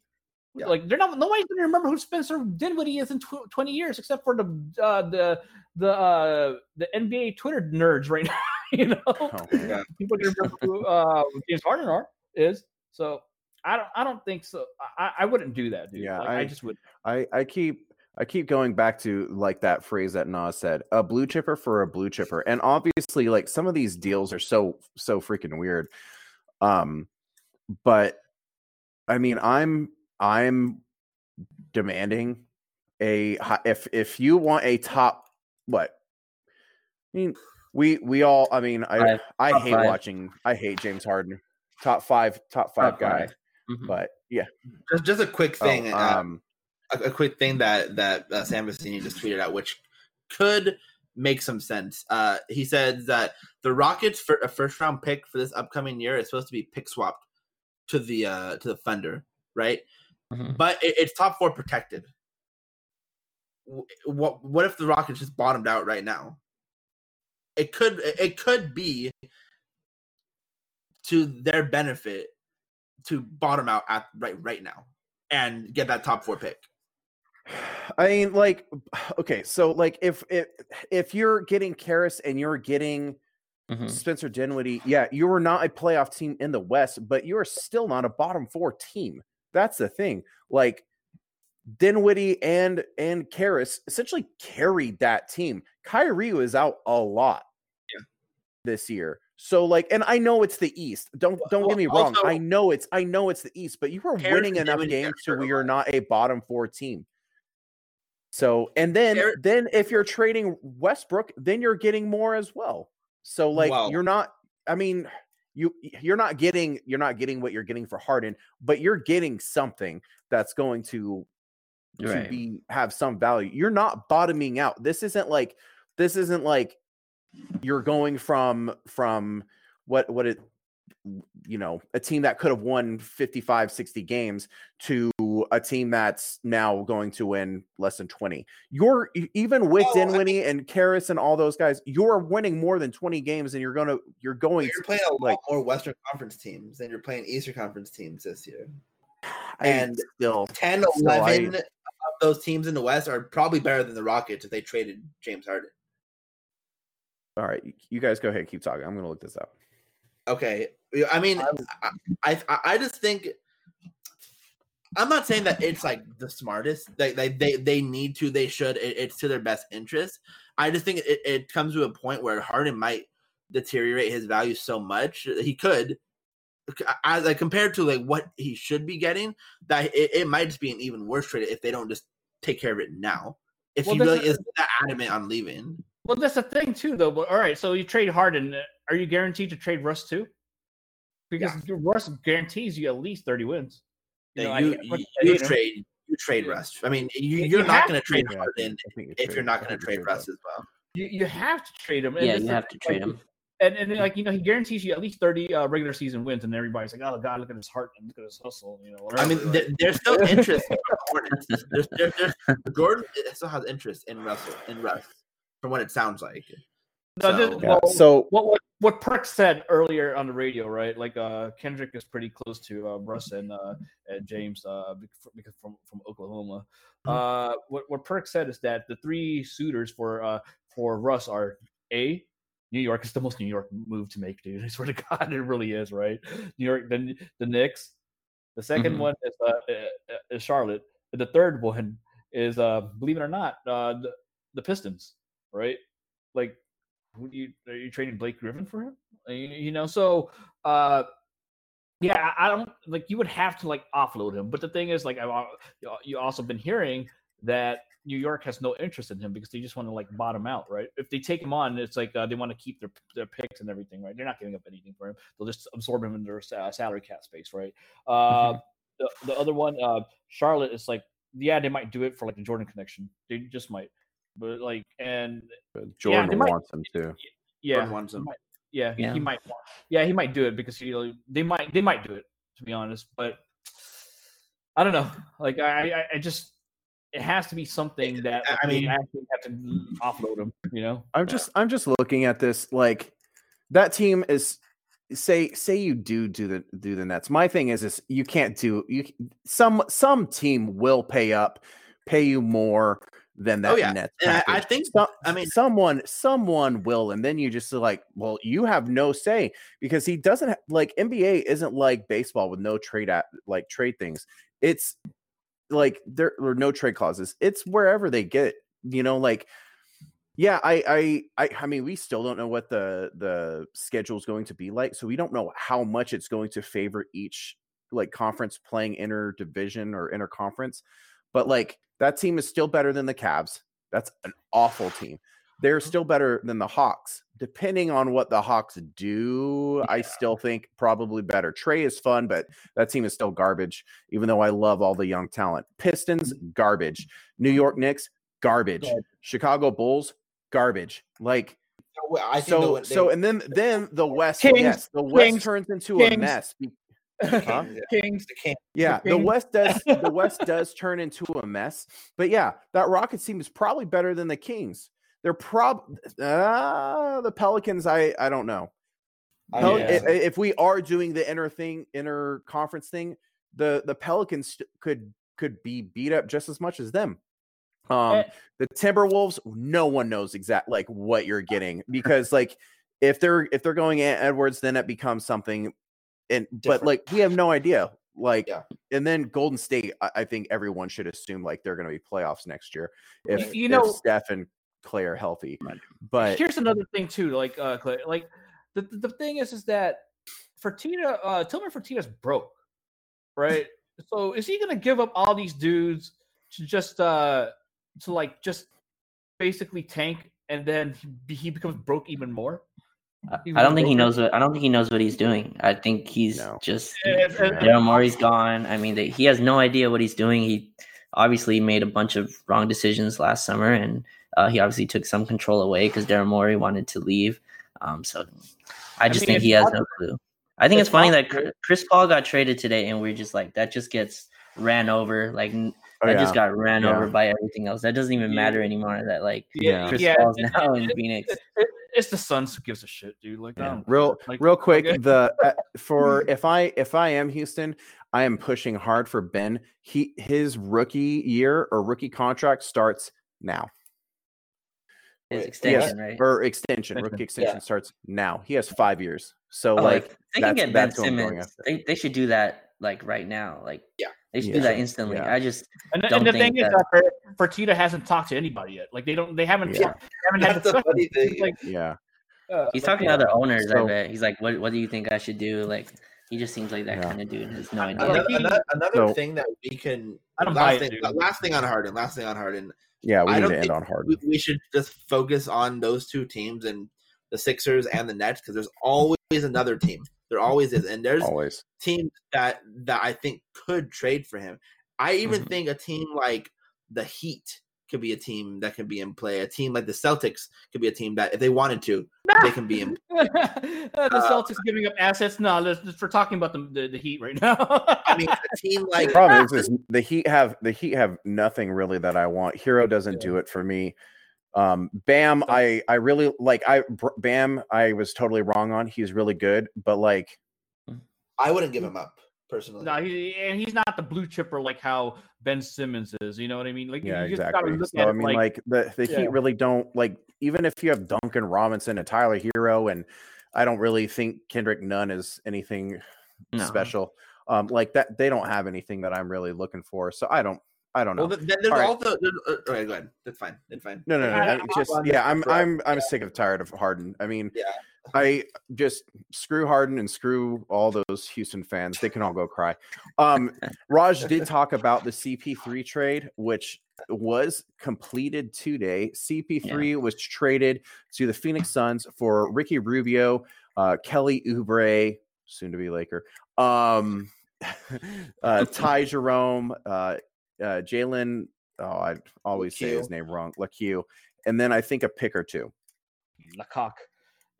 Yeah. Like they're not nobody's gonna remember who Spencer Dinwiddie is in tw- 20 years, except for the uh, the the uh, the NBA Twitter nerds right (laughs) now. You know, Oh. People remember who uh, James Harden are is. So I don't I don't think so. I, I wouldn't do that, dude. Yeah, like, I, I- just would. I, I keep I keep going back to like that phrase that Naz said, a blue chipper for a blue chipper. And obviously, like some of these deals are so so freaking weird. Um, but I mean, I'm I'm demanding a if if you want a top what I mean we we all I mean I Five. I Top hate five. watching I hate James Harden top five top five Top guy five. Mhm. but yeah Just, just a quick oh, thing. uh, um a, a quick thing that that uh, Sam Vecenie just tweeted out, which could make some sense. Uh, he said that the Rockets for a first round pick for this upcoming year is supposed to be pick swapped to the uh, to the Thunder, right? Mhm. But it, it's top four protected. What what if the Rockets just bottomed out right now? It could it could be to their benefit to bottom out at right right now and get that top four pick. (sighs) I mean, like, (sighs) okay, so like, if if if you're getting Caris and you're getting Mhm. Spencer Dinwiddie, yeah, you are not a playoff team in the West, but you are still not a bottom four team. That's the thing. Like, Dinwiddie and and Caris essentially carried that team. Kyrie was out a lot yeah. this year. So like, and I know it's the East. Don't don't Well, get me wrong. also- I know it's I know it's the East, but you were winning enough games got to hurt a where you're not a bottom four team. So and then then if you're trading Westbrook, then you're getting more as well. So like Well- you're not. I mean, you you're not getting you're not getting what you're getting for Harden, but you're getting something that's going to to Right. be have some value. You're not bottoming out. This isn't like this isn't like you're going from from what what it you know a team that could have won 55 60 games to a team that's now going to win less than 20 you're even with Well, I Dinwiddie and Caris and all those guys you're winning more than 20 games and you're gonna you're going You're to, playing a lot like- more Western Conference teams than you're playing Eastern Conference teams this year. I and still 10, So I- of those teams in the West are probably better than the Rockets if they traded James Harden. All right you- you guys go ahead keep talking i'm gonna look this up Okay, I mean, I, I, I just think I'm not saying that it's like the smartest. Like they, they, they need to, they should. It, it's to their best interest. I just think it, it comes to a point where Harden might deteriorate his value so much he could, as like compared to like what he should be getting, that it, it might just be an even worse trade if they don't just take care of it now. If Well, he really is- is that adamant on leaving, Well, that's the thing too, though. But all right, so you trade Harden. uh, Are you guaranteed to trade Russ too? Because Russ guarantees you at least thirty wins. You know, you, you, you trade you trade Russ. I mean, you, You you're have not going to to trade Harden think- I think you if you're not going to trade Russ as well. You, you have to trade him. And Yeah, you have to trade like, him. And and like you know, he guarantees you at least thirty uh, regular season wins, and everybody's like, "Oh God, look at his heart and look at his hustle." You know, I mean, whatever, there, there's still interest in the Hornets. There's, there, there's, Jordan still has interest in Russell in Russ, from what it sounds like. No, so- this- yeah well, so what what what Perk said earlier on the radio, right? Like uh Kendrick is pretty close to uh, Russ and uh and James uh because from from Oklahoma. Uh what what Perk said is that the three suitors for uh for Russ are A New York is the most New York move to make, dude. I swear to (laughs) God, it really is, right? New York, the the Knicks. The 2nd Mhm. one is uh, uh, is Charlotte. And the third one is uh believe it or not, uh the, the Pistons, right? Like who do you are you trading Blake Griffin for him? Uh, You, you know, so uh, yeah, I don't like you would have to like offload him. But the thing is, like I've you also been hearing that New York has no interest in him because they just want to like bottom out, right? If they take him on, it's like uh, they want to keep their their picks and everything, right? They're not giving up anything for him. They'll just absorb him in their sa- salary cap space, right? Uh, the, the other one, uh, Charlotte, is like, yeah, they might do it for like the Jordan connection. They just might, but like, and Jordan they might- wants him too. yeah, Jordan wants he him. might- yeah, Yeah. he might. want- Yeah, he might do it because you know they might they might do it to be honest, but I don't know. Like I I, I just it has to be something that I I mean mean- actually have to offload him. You know, I'm just I'm just looking at this like that team is say say you do do the do the Nets. My thing is is you can't do you some some team will pay up, pay you more than oh, that Oh, yeah. Nets. I- I think- Some- I mean- someone someone will, and then you just like, well, you have no say because he doesn't like NBA isn't like baseball with no trade at like trade things. It's like there are no trade clauses. It's wherever they get, you know, like yeah, I, I, I, I mean, we still don't know what the the schedule is going to be like, so we don't know how much it's going to favor each like conference playing inter division or interconference. But like that team is still better than the Cavs. That's an awful team. They're still better than the Hawks. Depending on what the Hawks do, I still think probably better. Trae is fun, but that team is still garbage. Even though I love all the young talent. Pistons, garbage. New York Knicks, garbage. Garbage. Chicago Bulls, garbage. Like Well, I think so, the- they- so, and then then the West, Kings, yes, the West Kings, turns into a mess. Be- Huh? Kings. (laughs) the Kings. Yeah, the Kings. West does (laughs) the West does turn into a mess. But yeah, that Rockets team is probably better than the Kings. They're prob uh, the Pelicans. I I don't know. Pel- mean, i- i- if we are doing the inner thing, inner conference thing, the the Pelicans could could be beat up just as much as them. Um, Eh. the Timberwolves, no one knows exact like what you're (laughs) getting because like if they're if they're going Ant Edwards, then it becomes something. And but like we have no idea. Like Yeah. and then Golden State, I, I think everyone should assume like they're going to be playoffs next year if you if know- Steph and Clay are healthy. But here's another thing too. Like, uh, Clay, like the, the thing is, is that Fertitta, uh, Tillman Fertitta's broke, right? so is he gonna give up all these dudes to just uh to like just basically tank and then he, he becomes broke even more? I don't think he knows what I don't think he knows what he's doing. I think he's No. just Daryl Morey's gone. I mean, they, he has no idea what he's doing. He obviously made a bunch of wrong decisions last summer, and uh, he obviously took some control away because Daryl Morey wanted to leave. Um, so I just mean, think it's he has no clue. I think it's it's, funny that. Chris- Chris Paul got traded today, and we're just like that. Just gets ran over. Like n- oh, that yeah. just got ran Yeah. over by everything else. That doesn't even matter anymore. That like Yeah. Chris yeah, Paul's (laughs) now in Phoenix. it- it- it's the Suns who gives a shit, dude. Like, Yeah. real like, real quick okay. the uh, (laughs) for if i if i am houston i am pushing hard for ben he his rookie year or rookie contract starts now His Wait, extension, right? or extension Extension, rookie extension starts now he has five years so Oh, like they can get Ben that's who I'm going Simmons. They, they should do that like right now. Like Yeah. they should Yeah. do that instantly. Yeah. I just And, the- don't and the thing think is that- that Fer- Fertitta hasn't talked to anybody yet. Like they don't, they haven't, Yeah. they haven't had the funny thing. Like, yeah uh, he's talking yeah. to other owners. So- I bet he's like, "What What do you think I should do?" Like he just seems like that Yeah. kind of dude. Has no I- I idea. Another, he- another, another So- thing that we can. I don't buy last it, thing, dude. last thing on Harden. Last thing on Harden. yeah we I need don't to end on hard We, we should just focus on those two teams and the Sixers and the Nets because there's always another team. There always is, and there's always teams that that I think could trade for him. I even Mhm. think a team like the Heat could be a team that can be in play. A team like the Celtics could be a team that, if they wanted to, they can be in. (laughs) the Celtics giving up assets. No, let's, let's- we're talking about the, the, the Heat right now. I mean, a team (laughs) like the problem is, is the heat have the heat have nothing really that i want herro doesn't do it for me um bam i i really like i bam i was totally wrong on he's really good but like I wouldn't give him up personally. no, he, and he's not the blue chipper like how Ben Simmons is. You know what I mean? Like, Yeah, you just exactly. look So at I mean, like, like, the the Yeah. Heat really don't like even if you have Duncan Robinson and Tyler Herro, and I don't really think Kendrick Nunn is anything No. special. Um, like that, they don't have anything that I'm really looking for. So I don't, I don't know. Well, then there's All right. also. there's- uh, all right, go ahead. That's fine. That's fine. No, no, no. I- I, I- just I'm- yeah, I'm I'm- I'm I'm sick of tired of Harden. I mean, Yeah. I just screw Harden and screw all those Houston fans. They can all go cry. Um, Raj did talk about the CP3 trade, which was completed today. CP3 was traded to the Phoenix Suns for Ricky Rubio, uh, Kelly Oubre, soon to be Laker, um, (laughs) uh, Ty Jerome, uh, uh, Jalen. Oh, I always say his name wrong. LaQ, and then I think a pick or two. Lecoq.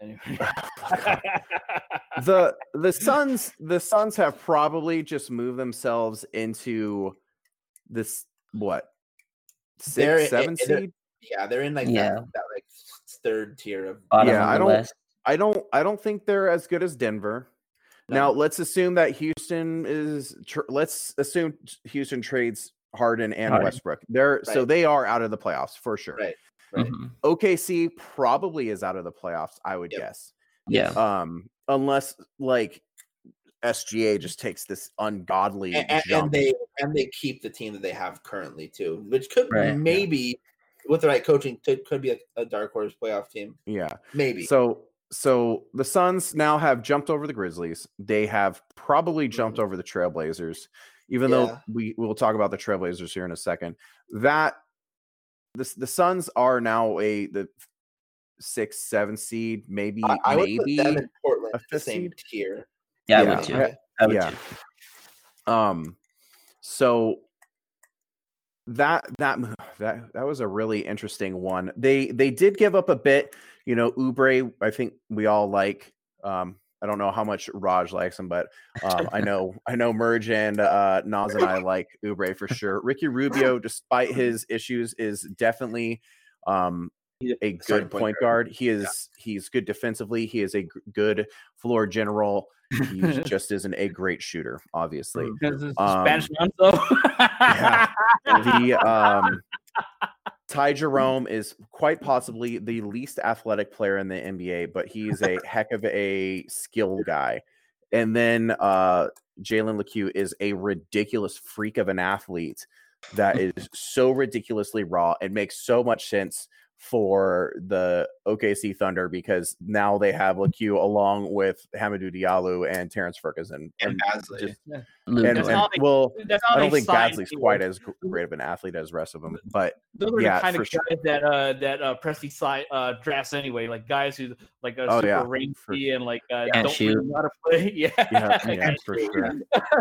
Anyway. (laughs) (laughs) the the Suns the Suns have probably just moved themselves into this what They're- six seven it- seed. Yeah, they're in like Yeah. that, that like third tier of. Bottom Yeah, of I don't- West. I don't I don't think they're as good as Denver. Now let's assume that Houston is. Tr- let's assume Houston trades Harden and Harden. Westbrook. They're so they are out of the playoffs for sure. Right. Right. Mhm. OKC probably is out of the playoffs. I would Yep. guess. Yeah. Um, unless like SGA just takes this ungodly and, and- jump. and they and they keep the team that they have currently too, which could Right, yeah. maybe with the right coaching could, could be a, a dark horse playoff team. yeah. Maybe. So so the Suns now have jumped over the Grizzlies. They have probably jumped Mhm. over the Trailblazers, even Yeah. though we will talk about the Trailblazers here in a second. That the the Suns are now a the six seven seed, maybe I, I would put maybe. them in Portland a the fifth same seed? tier. Yeah, I yeah, would too. I- I would yeah. too. Um, so that that mo- that that was a really interesting one. They they did give up a bit. You know, Oubre. I think we all like. Um, I don't know how much Raj likes him, but um, I (laughs) know I know Merge and uh, Naz and I like Oubre for sure. Ricky Rubio, despite his issues, is definitely um, a good point point guard. He is he's good defensively. He is a g- good floor general. He (laughs) just isn't a great shooter, obviously. Because it's Um, Spanish Lonzo. yeah. the um (laughs) Ty Jerome is quite possibly the least athletic player in the NBA, but he's a heck of a skill guy. And then uh Jalen Lecque is a ridiculous freak of an athlete that is so ridiculously raw and makes so much sense for the OKC Thunder because now they have Lecque along with Hamidou Diallo and Terrence Ferguson. And Bazley. just- Luke and, That's and- they- well, I don't think signed Bazley's quite as great of an athlete as the rest of them, but Those are yeah, the kind for of sure. that uh that uh Presti side uh drafts anyway, like guys who like are Oh, super yeah, rangy for- and like uh Can't don't shoot. really know how to play. (laughs) Yeah, yeah, (laughs) yeah, for sure,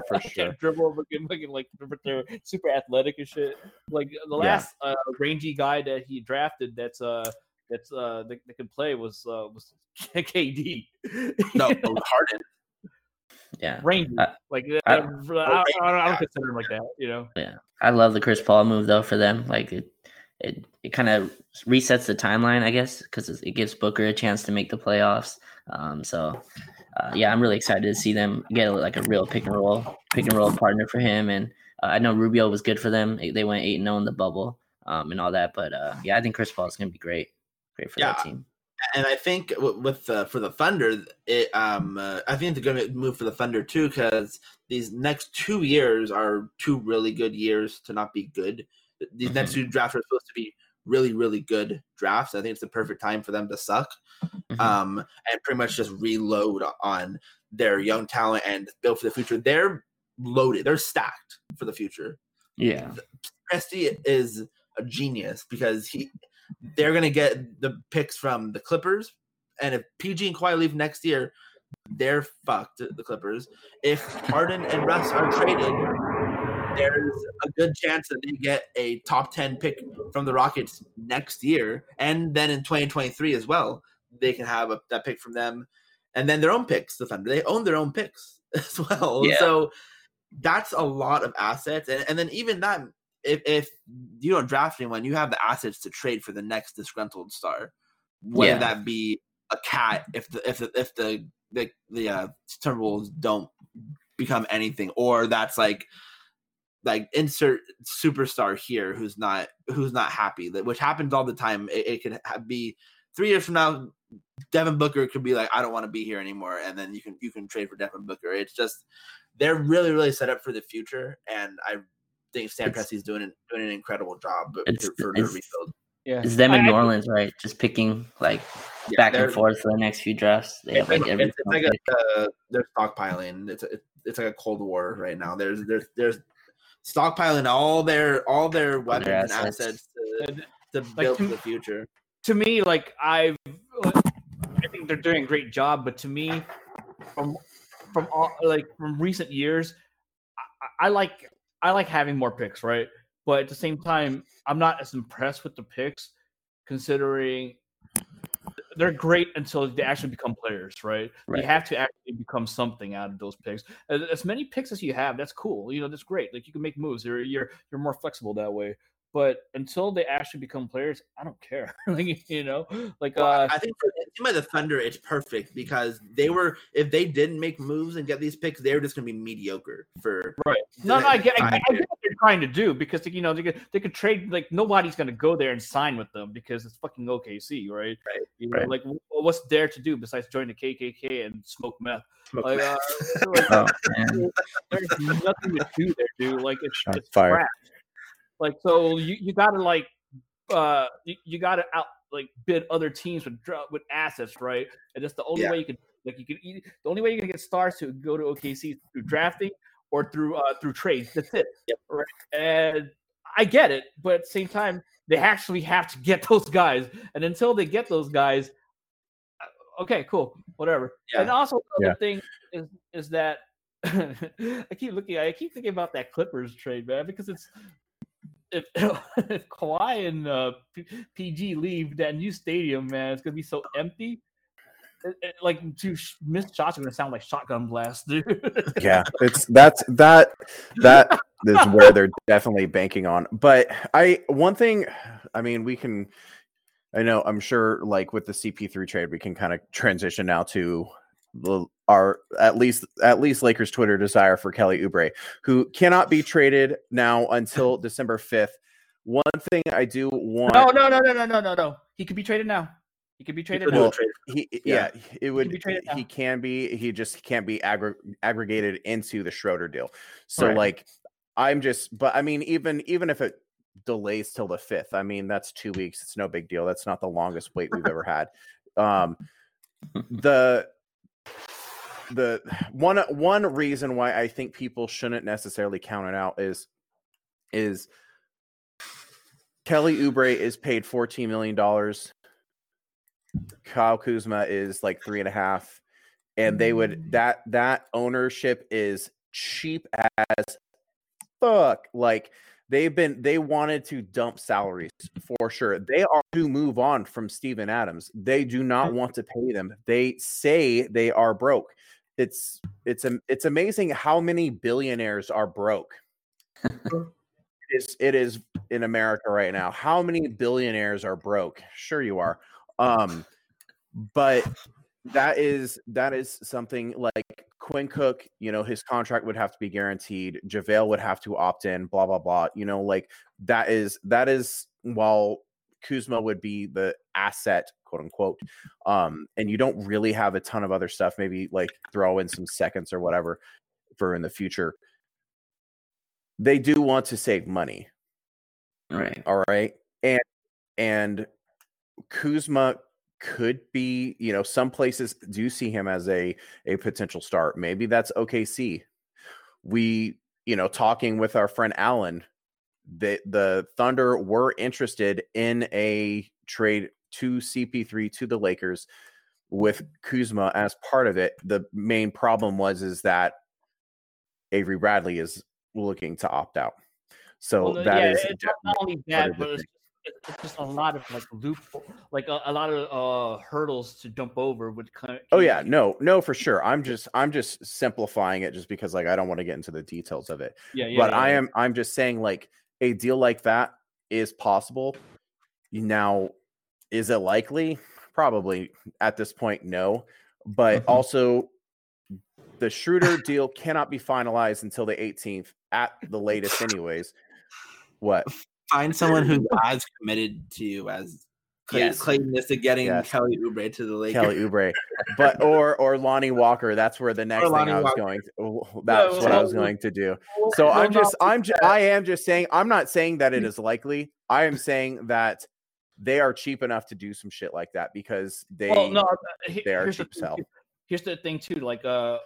for (laughs) Can't sure. dribble, fucking, fucking like they're super athletic and shit. Like the Yeah. last uh, rangy guy that he drafted that's uh that's uh that, that could play was uh was (laughs) KD. no, Harden. Yeah. rangy. Uh, like uh, I- I, I, don't- I don't, I don't consider him like that. You know. Yeah, I love the Chris Paul move though for them. Like it, it, it kind of resets the timeline, I guess, because it gives Booker a chance to make the playoffs. Um, so uh, yeah, I'm really excited to see them get like a real pick and roll, pick and roll partner for him. And uh, I know Rubio was good for them. They- They went eight and zero in the bubble um, and all that. But uh, yeah, I think Chris Paul is gonna be great, great for that team. and I think with uh, for the Thunder, it um uh, I think they're going to move for the Thunder too because these next two years are two really good years to not be good. These next Mm-hmm. two drafts are supposed to be really really good drafts. I think it's the perfect time for them to suck, Mhm. um, and pretty much just reload on their young talent and build for the future. They're loaded. They're stacked for the future. yeah, Presti is a genius because he they're gonna get the picks from the Clippers, and if PG and Kawhi leave next year, they're fucked. The Clippers. If Harden and Russ are traded, there's a good chance that they get a top ten pick from the Rockets next year, and then in 2023 as well, they can have a, that pick from them, and then their own picks. The Thunder they own their own picks (laughs) as well. Yeah. So that's a lot of assets, and, and then even that if, if you don't draft anyone, you have the assets to trade for the next disgruntled star, whether Yeah. that be a cat if the if the if the the, the uh, Timberwolves don't become anything, or that's like like insert superstar here who's not who's not happy, that which happens all the time. It, it could be three years from now. Devin Booker could be like, I don't want to be here anymore, and then you can you can trade for Devin Booker. It's just they're really really set up for the future, and I think Sam It's- Presti's doing an- doing an incredible job It's- for, for it's- rebuild. Yeah, It's them in I- New Orleans, right? Just picking like Yeah, back and forth for the next few drafts. They have It's, like every it's, it's like a uh, they're stockpiling. It's a, it's like a cold war right now. There's there's there's stockpiling all their all their weapons and assets. assets to, And to Like, build to- for the future. to me, like I've, I think they're doing a great job. But to me, from from all like from recent years, I, I like I like having more picks, right? But at the same time, I'm not as impressed with the picks, considering they're great until they actually become players, right? Right. You have to actually become something out of those picks. As, as many picks as you have, that's cool. You know, that's great. Like you can make moves. You're you're you're more flexible that way. But until they actually become players, I don't care. (laughs) like you know, like Well, uh, I think for a team like the Thunder, it's perfect because they were if they didn't make moves and get these picks, they were just gonna be mediocre for Right. No, no, I get, I, I get what they're trying to do because you know they could they could trade like nobody's gonna go there and sign with them because it's fucking OKC, right? Right. You know, Right. like what's there to do besides join the KKK and smoke meth? Smoke Like, meth. uh, (laughs) like, oh, (laughs) man. there's nothing to do there, dude. Like it's, Shots it's fired. trash. Like so, you, you gotta like uh you, you gotta out like bid other teams with with assets, right? And that's the only Yeah. way you can like you can eat, the only way you can get stars to go to OKC is through drafting or through uh through trades. That's it. Right. And I get it, but at the same time, they actually have to get (laughs) those guys. And until they get those guys, uh, okay, cool, whatever. Yeah. And also the Yeah. other thing is is that (laughs) I keep looking. I keep thinking about that Clippers trade, man, because it's if (laughs) if Kawhi and uh, P- PG leave that new stadium, man, it's gonna be so empty. It- it- like two sh- missed shots are gonna sound like shotgun blasts, (laughs) dude. yeah it's that's that that is where they're definitely banking on but i one thing i mean we can i know i'm sure like with the cp3 trade we can kind of transition now to our at least at least lakers twitter desire for kelly oubre who cannot be traded now until (laughs) december 5th one thing i do want no, no, no, no, no, no, no, no. He could be traded now. He could be traded People do now. he Yeah. yeah, it would be traded he can be he just can't be aggr- aggregated into the schroder deal so Right. like i'm just but i mean even even if it delays till the fifth i mean that's two weeks it's no big deal that's not the longest wait we've ever had um (laughs) the the one one reason why i think people shouldn't necessarily count it out is is kelly oubre is paid 14 million dollars Kyle Kuzma is like three and a half, and they would mm. that that ownership is cheap as fuck. Like they've been they wanted to dump salaries for sure. They are to move on from Steven Adams. They do not want to pay them. They say they are broke. It's it's it's amazing how many billionaires are broke. it is it is in America right now. How many billionaires are broke? Sure you are. Um, but that is that is something like Quinn Cook, you know, his contract would have to be guaranteed. JaVale would have to opt in, blah, blah, blah. You know, like that is that is while Kuzma would be the asset, quote unquote. Um, and you don't really have a ton of other stuff, maybe like throw in some seconds or whatever for in the future. They do want to save money. right. All right. And and Kuzma could be, you know, some places do see him as a a potential start. Maybe that's OKC. We, you know, talking with our friend Allen, the the Thunder were interested in a trade to CP3 to the Lakers with Kuzma as part of it. The main problem was is that Avery Bradley is looking to opt out. So Well, that yeah, is it's not, only that, but it's, it's just a lot of like loophole, like a, a lot of uh hurdles to jump over with. Kind of, Oh yeah, no, no, for sure. I'm just I'm just simplifying it just because like I don't want to get into the details of it. yeah, yeah. but yeah, I yeah. am I'm just saying like a deal like that is possible. Now, is it likely? Probably at this point, no. But Mm-hmm. Mhm. also the Schroder deal cannot be finalized until the 18th at the latest, anyways. What? Find someone who as committed to you as Clay, Yes. Clayton Nista getting Yes. Kelly Oubre to the Lakers. Kelly Oubre, but or or Lonnie Walker. That's where the next thing Lonnie I was Walker. going. To, that's Yeah, what I well, was going to do. So well, I'm just, I'm, ju- I am just saying. I'm not saying that it (laughs) is likely. I am saying that they are cheap enough to do some shit like that because they. well, no, uh, they are here's the cheap as thing hell. too- Here's the thing too, like uh,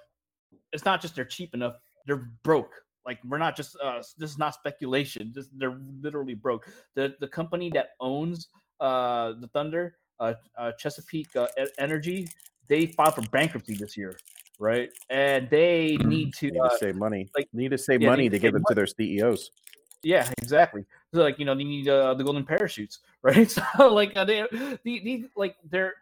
it's not just they're cheap enough; they're broke. Like we're not just uh, this is not speculation. This, they're literally broke. The the company that owns uh the Thunder, uh, uh Chesapeake uh, Energy, they filed for bankruptcy this year, right? And they need to Need uh, to save money. like- need to save yeah, money to to give save it to their CEOs. Yeah, exactly. So like you know, they need uh, the golden parachutes, (laughs) right? So like uh, they, the, the like they're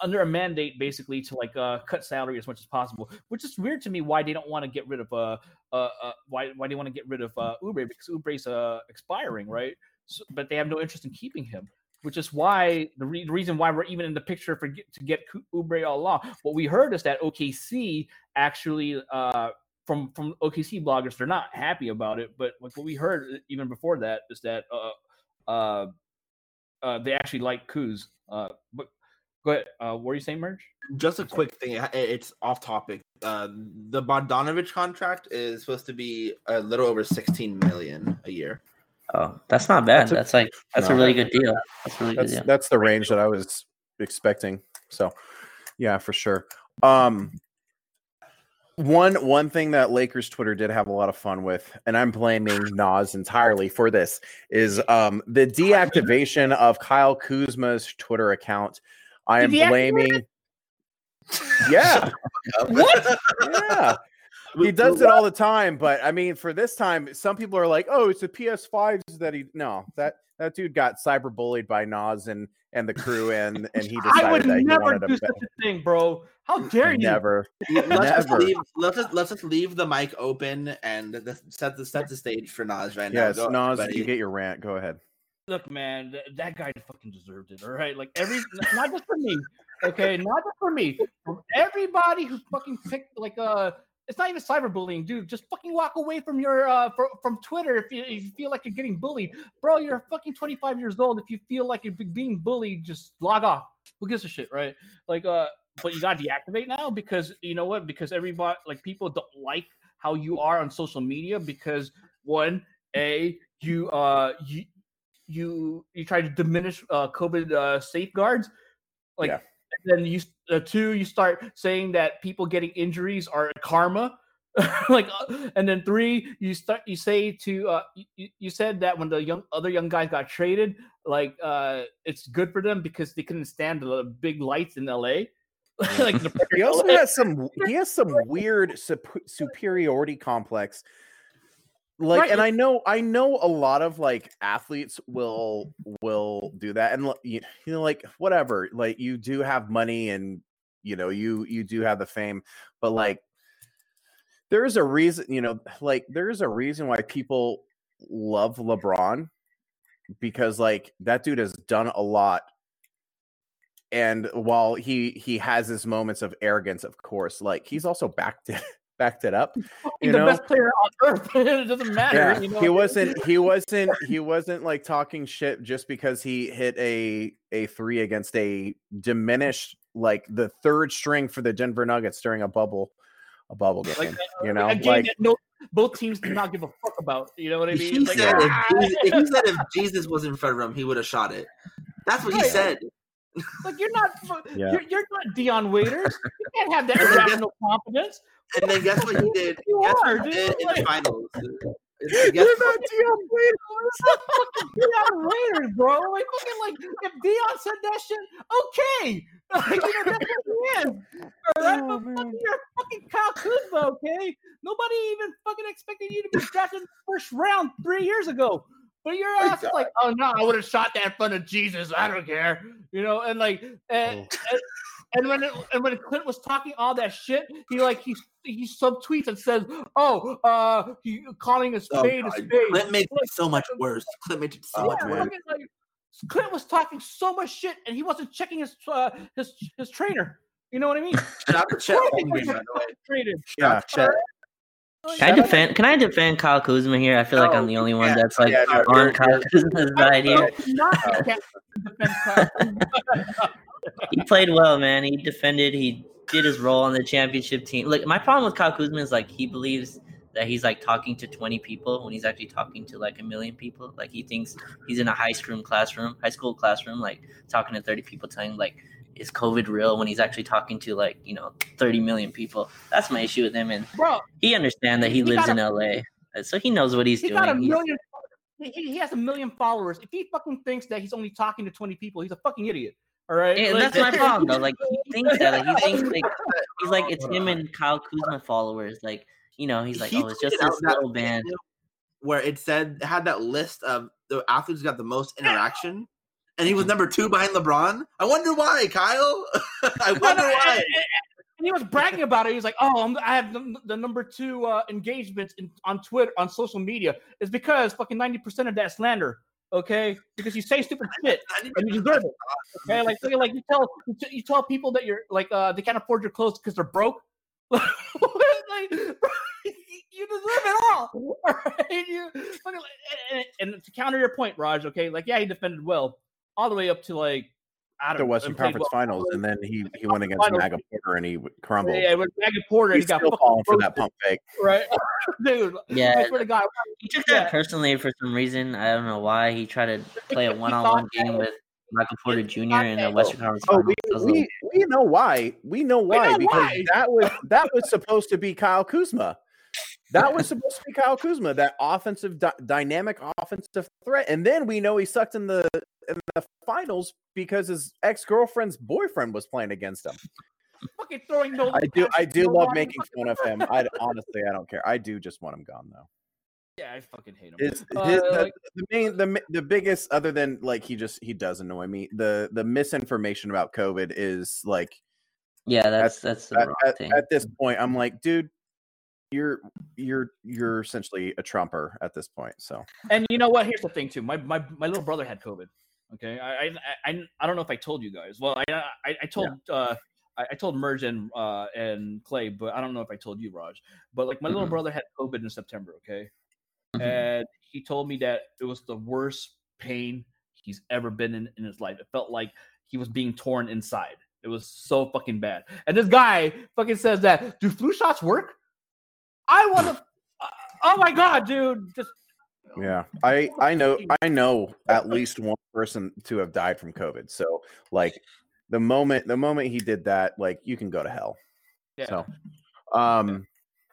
under a mandate basically to like uh, cut salary as much as possible, which is weird to me. Why they don't want to get rid of uh, uh, uh why why they want to get rid of uh Oubre because Oubre's uh expiring, right? So, but they have no interest in keeping him. Which is why the, re- the reason why we're even in the picture for get, to get Oubre all along. What we heard is that OKC actually uh from from OKC bloggers, they're not happy about it. But like what we heard uh, even before that is that uh uh, uh they actually like Kuz. Uh, but go ahead. Uh, what are you saying, Merge? Just a quick thing. It's off topic. Uh, the Bogdanovic contract is supposed to be a little over 16 million a year. Oh, that's not bad. That's a- That's, like that's no. a really good deal. That's a really good deal. that's the range that I was expecting. So, yeah, for sure. Um, one one thing that Lakers Twitter did have a lot of fun with, and I'm blaming Naz entirely for this, is um the deactivation of Kyle Kuzma's Twitter account. I am blaming. (laughs) Yeah, What? yeah. He does it all the time, but I mean, for this time, some people are like, "Oh, it's the PS5s that he." No, that that dude got cyberbullied by Naz and and the crew, and and he decided I would that he never wanted do to such a thing, bro. How dare you? never. Let's just Never. leave. Let's just, let's just leave the mic open and th- set the set the stage for Naz right now. Yes, Naz, everybody. you get your rant. Go ahead. Look, man, th- that guy fucking deserved it. All right, like every not just for me, okay, not just for me, from everybody who fucking picked like uh. It's not even cyberbullying, dude. Just fucking walk away from your uh fr- from Twitter if you, if you feel like you're getting bullied, bro. You're fucking 25 years old. If you feel like you're being bullied, just log off. Who gives a shit, right? Like uh, but you got to deactivate now because you know what? Because everybody like people don't like how you are on social media because one, a you uh you you you try to diminish uh COVID uh, safeguards, like Yeah. and then you uh, two you start saying that people getting injuries are karma. (laughs) like uh, and then three you start you say to uh you, you said that when the young other young guys got traded like uh it's good for them because they couldn't stand the big lights in la (laughs) like the (laughs) He also has some. He has some weird sup- superiority complex. Like, Right, and I know, I know a lot of like athletes will will do that, and you, you know, like whatever. Like, you do have money, and you know, you you do have the fame, but like, there's a reason. You know, like there's a reason why people love LeBron because like that dude has done a lot and while he he has his moments of arrogance of course like he's also backed it (laughs) backed it up (laughs) He's you the know best player on earth (laughs) it doesn't matter yeah you know he wasn't he wasn't he wasn't like talking shit just because he hit a a three against a diminished like the third string for the denver nuggets during a bubble a bubble game Like, you know a game like that no, both teams do not give a fuck about. You know what I mean? He like, said, ah, if Jesus, he said if Jesus was in front of him, he would have shot it. That's what he said. Like you're not, Yeah. you're, you're not Dion Waiters. (laughs) You can't have that irrational confidence. And then guess what he (laughs) did? You guess are, dude. did in the Like- finals? (laughs) You're not Dion Waiters. fucking Dion Waiters, bro. Like fucking like if Dion said that shit, okay. Like, you know, that's what he is. All right, Oh, but fucking you're fucking Kyle Kuzma, okay? Nobody even fucking expected you to be drafted in the first round three years ago. But your ass is like, oh no, I would have shot that in front of Jesus. I don't care, you know. And like, and, and, and when it, and when Clint was talking all that shit, he like he he subtweets and says, oh, uh, he calling a Oh, spade a spade. Clint makes it so much worse. Clint makes it so Oh, much worse. like, Clint was talking so much shit, and he wasn't checking his uh, his his trainer. You know what I mean? (laughs) Shout out to Chet Holmgren, by the way. Traded. yeah Chet. Like, Can I defend? Can I defend Kyle Kuzma here? I feel like I'm oh, the only one that's like yeah, no, on Kyle Kuzma's side here. don't know, not- you (laughs) can't- defend Kyle Kuzma. he played well, man. He defended. He did his role on the championship team. Like my problem with Kyle Kuzma is like he believes that he's like talking to 20 people when he's actually talking to like a million people. Like he thinks he's in a high school classroom, high school classroom, like talking to 30 people, telling like, is COVID real when he's actually talking to like, you know, 30 million people. That's my issue with him. And Bro, he understands that he, He lives got in LA. So he knows what he's he doing. got a million. He, he has a million followers. If he fucking thinks that he's only talking to 20 people, he's a fucking idiot. All right. And Like- that's my problem though. (laughs) Like he thinks that. Like he thinks like he's like it's him and Kyle Kuzma followers. Like you know, he's like, He oh, it's just tweeted out this little band. where it said had that list of the athletes who got the most interaction, and he was number two behind LeBron. I wonder why, Kyle. (laughs) I wonder and, why. and- and he was bragging about it. He was like, "Oh, I'm, I have the, the number two uh, engagements in, on Twitter on social media." It's because fucking ninety percent of that slander. Okay, because you say stupid shit and you deserve it. Okay, like look at- like you tell you, t- you tell people that you're like uh they can't afford your clothes because they're broke. (laughs) like, you deserve it all. (laughs) all right? You, fucking- and, and- and to counter your point, Raj. Okay, like yeah, he defended well all the way up to like I don't The know, Western and Conference well. Finals, and then he he went against Finals. Maga Porter and he crumbled. Yeah, with Maggie Porter, He's he got still fucking falling for that pump fake. right? (laughs) Dude, I Yeah, swear to God, he took Yeah. that personally for some reason. I don't know why. He tried to play a one-on-one game with Michael Porter Jr. in the Western Conference Oh, Finals. we, That was a little- we, we know why. We know why know because why. that was that was supposed to be Kyle Kuzma. That was supposed to be Kyle Kuzma, that offensive dy- dynamic offensive threat. And then we know he sucked in the in the finals because his ex girlfriend's boyfriend was playing against him. fucking throwing no. I do I do love making fun of him. I honestly I don't care. I do just want him gone though. Yeah, I fucking hate him. His, Uh, his- the, like- the main the the biggest other than like he just he does annoy me. The the misinformation about COVID is like yeah, that's that's the at, wrong at- thing. at this point i'm like dude you're you're you're essentially a trumper at this point so And you know what? Here's the thing too. My my, my little brother had COVID. Okay, I I, I I don't know if I told you guys. Well, I I, I told uh I, I told Merge and uh and Clay, but I don't know if I told you, Raj. But like my little Mhm. brother had COVID in September. Okay, Mhm. and he told me that it was the worst pain he's ever been in in his life. It felt like he was being torn inside. It was so fucking bad. And this guy fucking says that do flu shots work? I want to. oh my god, dude! Just yeah i i know i know at (laughs) least one person to have died from covid so like (laughs) the moment the moment he did that like you can go to hell yeah. so um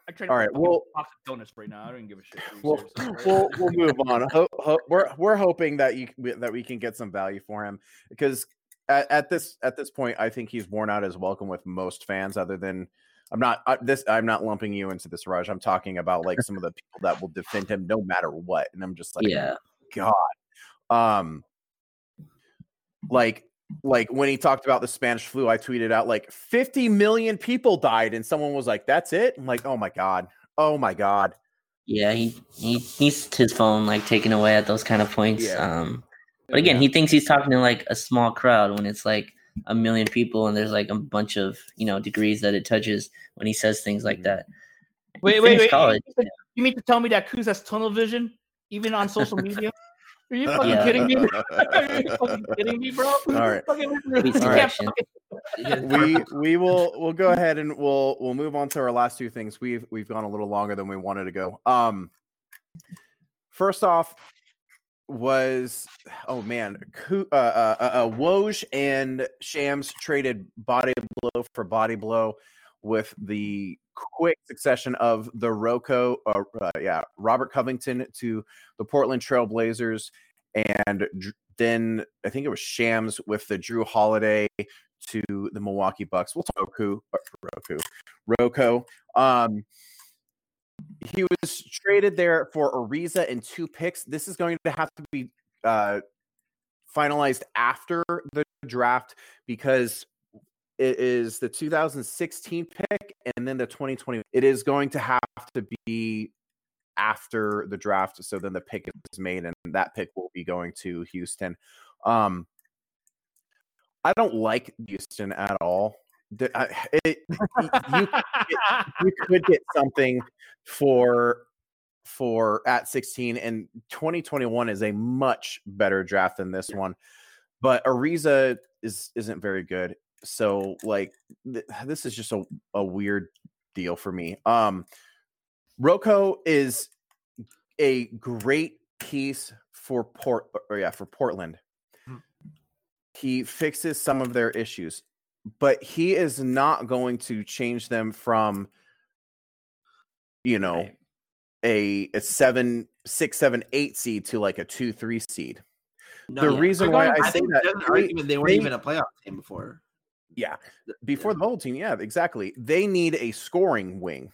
I tried All right, well- box of donuts right now. I don't give a shit. We'll, (laughs) we'll, we'll move on. Ho- ho- we're we're hoping that you that we can get some value for him because at, at this at this point i think he's worn out his welcome with most fans other than i'm not uh, this i'm not lumping you into this rush i'm talking about like some of the people that will defend him no matter what and i'm just like yeah, god um like like when he talked about the spanish flu i tweeted out like 50 million people died and someone was like that's it i'm like oh my god oh my god yeah. He he needs his phone like taken away at those kind of points. Yeah. Um, but again, he thinks he's talking to like a small crowd when it's like a million people and there's like a bunch of you know degrees that it touches when he says things like that. He wait, wait, wait. College. You mean to tell me that Kuz has tunnel vision, even on social (laughs) media? Are you fucking Yeah. kidding me? (laughs) Are you (laughs) fucking kidding me, bro? All right. Fucking- Please you can't correction. fucking- we we will we'll go ahead and we'll we'll move on to our last two things. We've we've gone a little longer than we wanted to go. Um first off was oh man, uh, uh, uh, uh, Woj and Shams traded body blow for body blow with the quick succession of the Rocco, uh, uh, yeah, Robert Covington to the Portland Trail Blazers, and then I think it was Shams with the Jrue Holiday to the Milwaukee Bucks. We'll talk Roku, Roku, Roko. Um, he was traded there for Ariza and two picks. This is going to have to be uh, finalized after the draft because it is the 2016 pick and then the 2020. It is going to have to be after the draft. So then the pick is made, and that pick will be going to Houston. Um, I don't like Houston at all. I- it- you you could get something for for at 16 and 2021 is a much better draft than this one but Ariza is isn't very good. So like th- this is just a, a weird deal for me. Um Roko is a great piece for Port or yeah, for Portland. Mhm. He fixes some of their issues, but he is not going to change them from you know Right. a a seven, six, seven, eight seed to like a two, three seed. No, the yeah. reason why going- I, I say think that they- they weren't they- even a playoff team before. yeah, before yeah. the whole team, yeah, exactly. They need a scoring wing.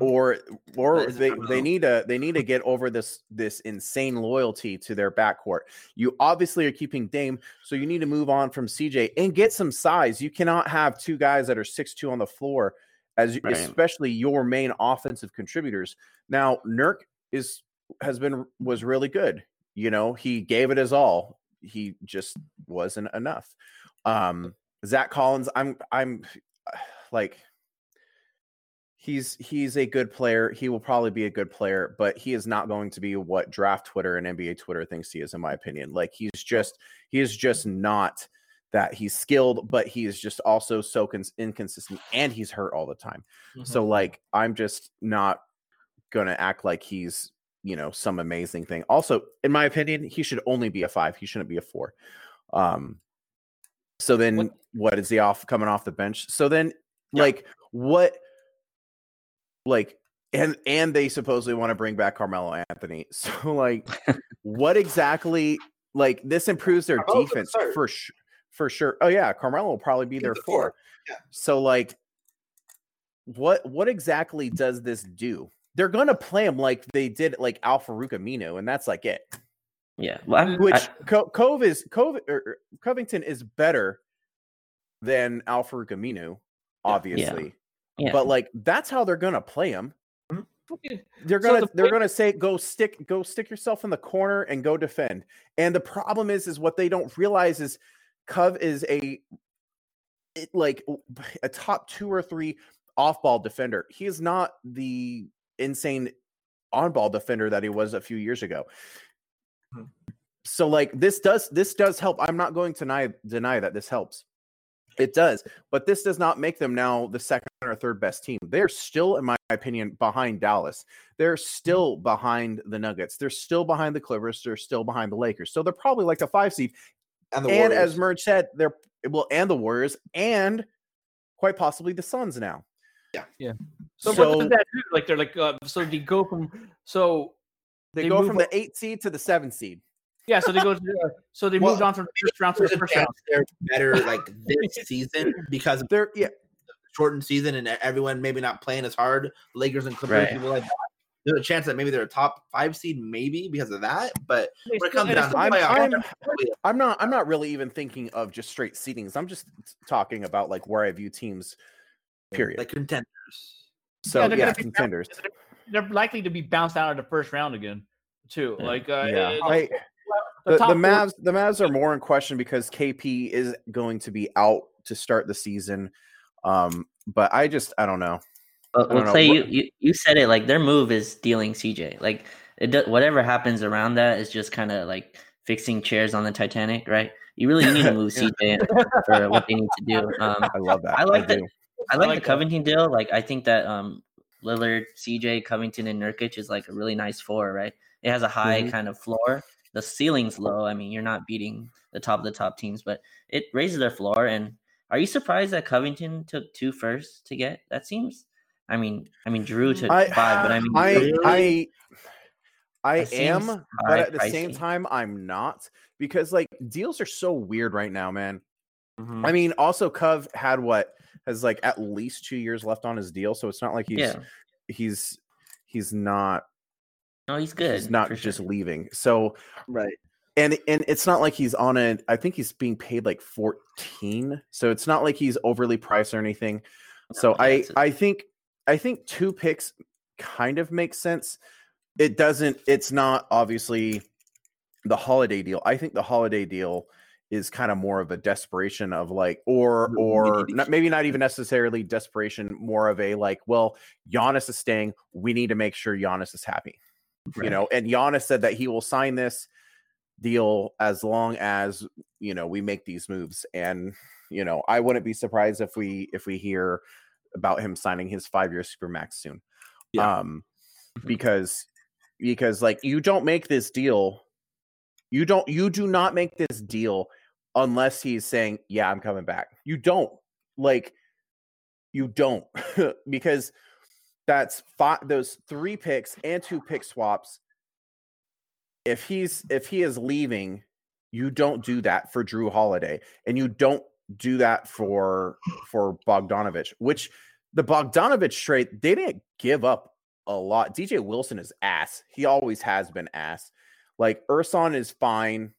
Or or they they need to they need to get over this this insane loyalty to their backcourt. You obviously are keeping Dame, so you need to move on from CJ and get some size. You cannot have two guys that are six two on the floor as Right. especially your main offensive contributors. Now Nurk is has been was really good. You know, he gave it his all. He just wasn't enough. Um Zach Collins, I'm I'm (sighs) like he's he's a good player. He will probably be a good player, but he is not going to be what draft Twitter and NBA Twitter thinks he is, in my opinion. Like he's just he is just not that he's skilled, but he is just also so cons- inconsistent and he's hurt all the time. So like I'm just not gonna act like he's you know some amazing thing. Also, in my opinion, he should only be a five. He shouldn't be a four. Um so then What- what is he off coming off the bench? So then Yeah. like what like and and they supposedly want to bring back Carmelo Anthony. (laughs) So like what exactly like this improves their Carmelo's defense start. for sure for sure. Oh yeah, Carmelo will probably be He's their the four. four, yeah. So like what what exactly does this do? They're gonna play him like they did like Al-Farouq Aminu, and that's like it. Yeah. Well, I, Which I- Co- Cove is Cove or, or Covington is better than Al-Farouq Aminu, obviously. yeah. But like that's how they're gonna play him. They're gonna the they're point- gonna say go stick go stick yourself in the corner and go defend. And the problem is is what they don't realize is Cove is a it, like (sighs) a top two or three off ball defender. He is not the insane on ball defender that he was a few years ago. Hmm. So like this does this does help. I'm not going to deny deny that this helps. It does, but this does not make them now the second or third best team. They're still, in my opinion, behind Dallas. They're still behind the Nuggets. They're still behind the Clippers. They're still behind the Lakers. So they're probably like a five seed. And the and as Merge said, they're well, and the Warriors, and quite possibly the Suns now. Yeah, yeah. So, So- what does that do? Like they're like uh, so they go from so They, They go from up- the eight seed to the seven seed. yeah so they go to the, so they Well, moved on from the first round to the first round. they're better like this season because They're yeah, the shortened season and everyone maybe not playing as hard. Lakers and Clippers, Right. people like that. There's a chance that maybe they're a top five seed, maybe because of that. But when it comes down to I'm, playoffs, I'm, probably a- I'm not. I'm not really even thinking of just straight seedings. I'm just talking about like where I view teams. Period. like contenders. so yeah, yeah, they're contenders. they're likely to be bounced out of the first round again, too. Yeah. Like uh, yeah, it- I, the the, the four- Mavs. The Mavs are more in question because KP is going to be out to start the season. Um, but I just I don't know. Well, I don't well Clay, you, you you said it like their move is dealing CJ. Like it do, whatever happens around that is just kind of like fixing chairs on the Titanic, right? You really need to (laughs) move CJ for what they need to do. Um, (laughs) I love that. I like that. do. I like, like the that. Covington deal. Like I think that um Lillard, CJ, Covington, and Nurkic is like a really nice four, right? It has a high Mhm. kind of floor. The ceiling's low. I mean, you're not beating the top of the top teams, but it raises their floor. And are you surprised that Covington took two first to get? That seems. I mean, I mean, Jrue took I, five, but I mean, I, really? I, I am, but at the same time, I'm not because like deals are so weird right now, man. Mhm. I mean, also Cove had what has like at least two years left on his deal, so it's not like he's yeah, he's he's not no, he's good. he's not for just sure. leaving. So right. And and it's not like he's on a I think he's being paid like 14. So it's not like he's overly priced or anything. So yeah, I I think I think two picks kind of makes sense. It doesn't it's not obviously the holiday deal. I think the holiday deal is kind of more of a desperation of like or or not, maybe not even necessarily desperation, more of a like, well, Giannis is staying. We need to make sure Giannis is happy you know and Giannis said that he will sign this deal as long as you know we make these moves and you know i wouldn't be surprised if we if we hear about him signing his five year super max soon Yeah. um Mhm. because because like you don't make this deal you don't you do not make this deal unless he's saying yeah i'm coming back you don't like you don't (laughs) because that's five those three picks and two pick swaps if he's if he is leaving you don't do that for Jrue Holiday and you don't do that for for Bogdanovic which the Bogdanovic trade they didn't give up a lot. Dj wilson is ass. He always has been ass. Like Ersan is fine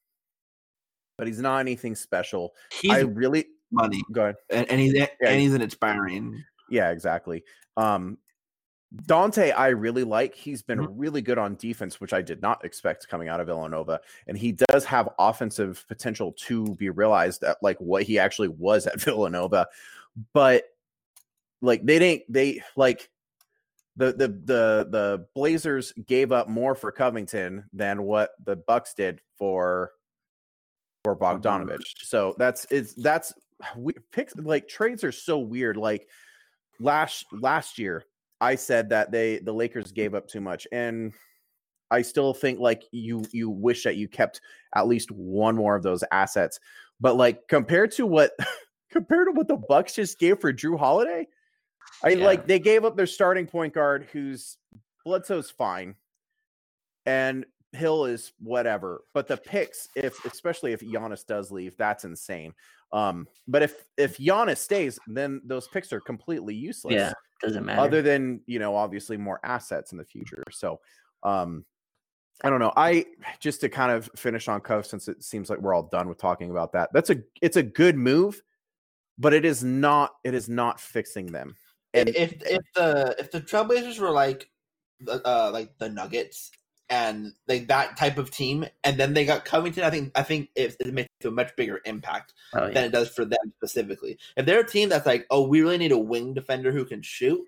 but he's not anything special. He's i really money, go ahead. And, and he's and he's an inspiring. yeah, exactly. Um Donte, I really like. He's been Mhm. really good on defense, which I did not expect coming out of Villanova. And he does have offensive potential to be realized at like what he actually was at (laughs) Villanova. But like they didn't they like the the the the Blazers gave up more for Covington than what the Bucks did for for Bogdanovic. So that's it's that's we picks like trades are so weird. Like last last year, I said that they the Lakers gave up too much, and I still think like you you wish that you kept at least one more of those assets. But like compared to what (laughs) compared to what the Bucks just gave for Jrue Holiday, I Yeah. like they gave up their starting point guard, who's Bledsoe's fine, and Hill is whatever. But the picks, if especially if Giannis does leave, that's insane. Um, but if if Giannis stays, then those picks are completely useless. Yeah, doesn't matter. Other than you know, obviously more assets in the future. So, um, I don't know. I just to kind of finish on Cove since it seems like we're all done with talking about that. That's a it's a good move, but it is not it is not fixing them. And if if the if the Trailblazers were like the uh like the Nuggets and like that type of team, and then they got Covington, I think I think it, it makes a much bigger impact oh, yeah. than it does for them specifically. If they're a team that's like, oh, we really need a wing defender who can shoot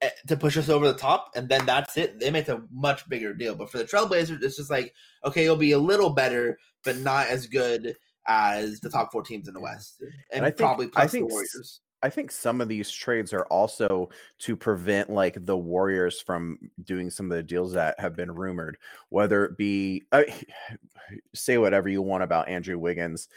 eh, to push us over the top, and then that's it. They make a much bigger deal. But for the Trailblazers, it's just like, okay, it'll be a little better, but not as good as the top four teams in the West, and, And I think- probably I plus think the Warriors. I think some of these trades are also to prevent like the Warriors from doing some of the deals that have been rumored, whether it be uh, (sighs) say whatever you want about Andrew Wiggins,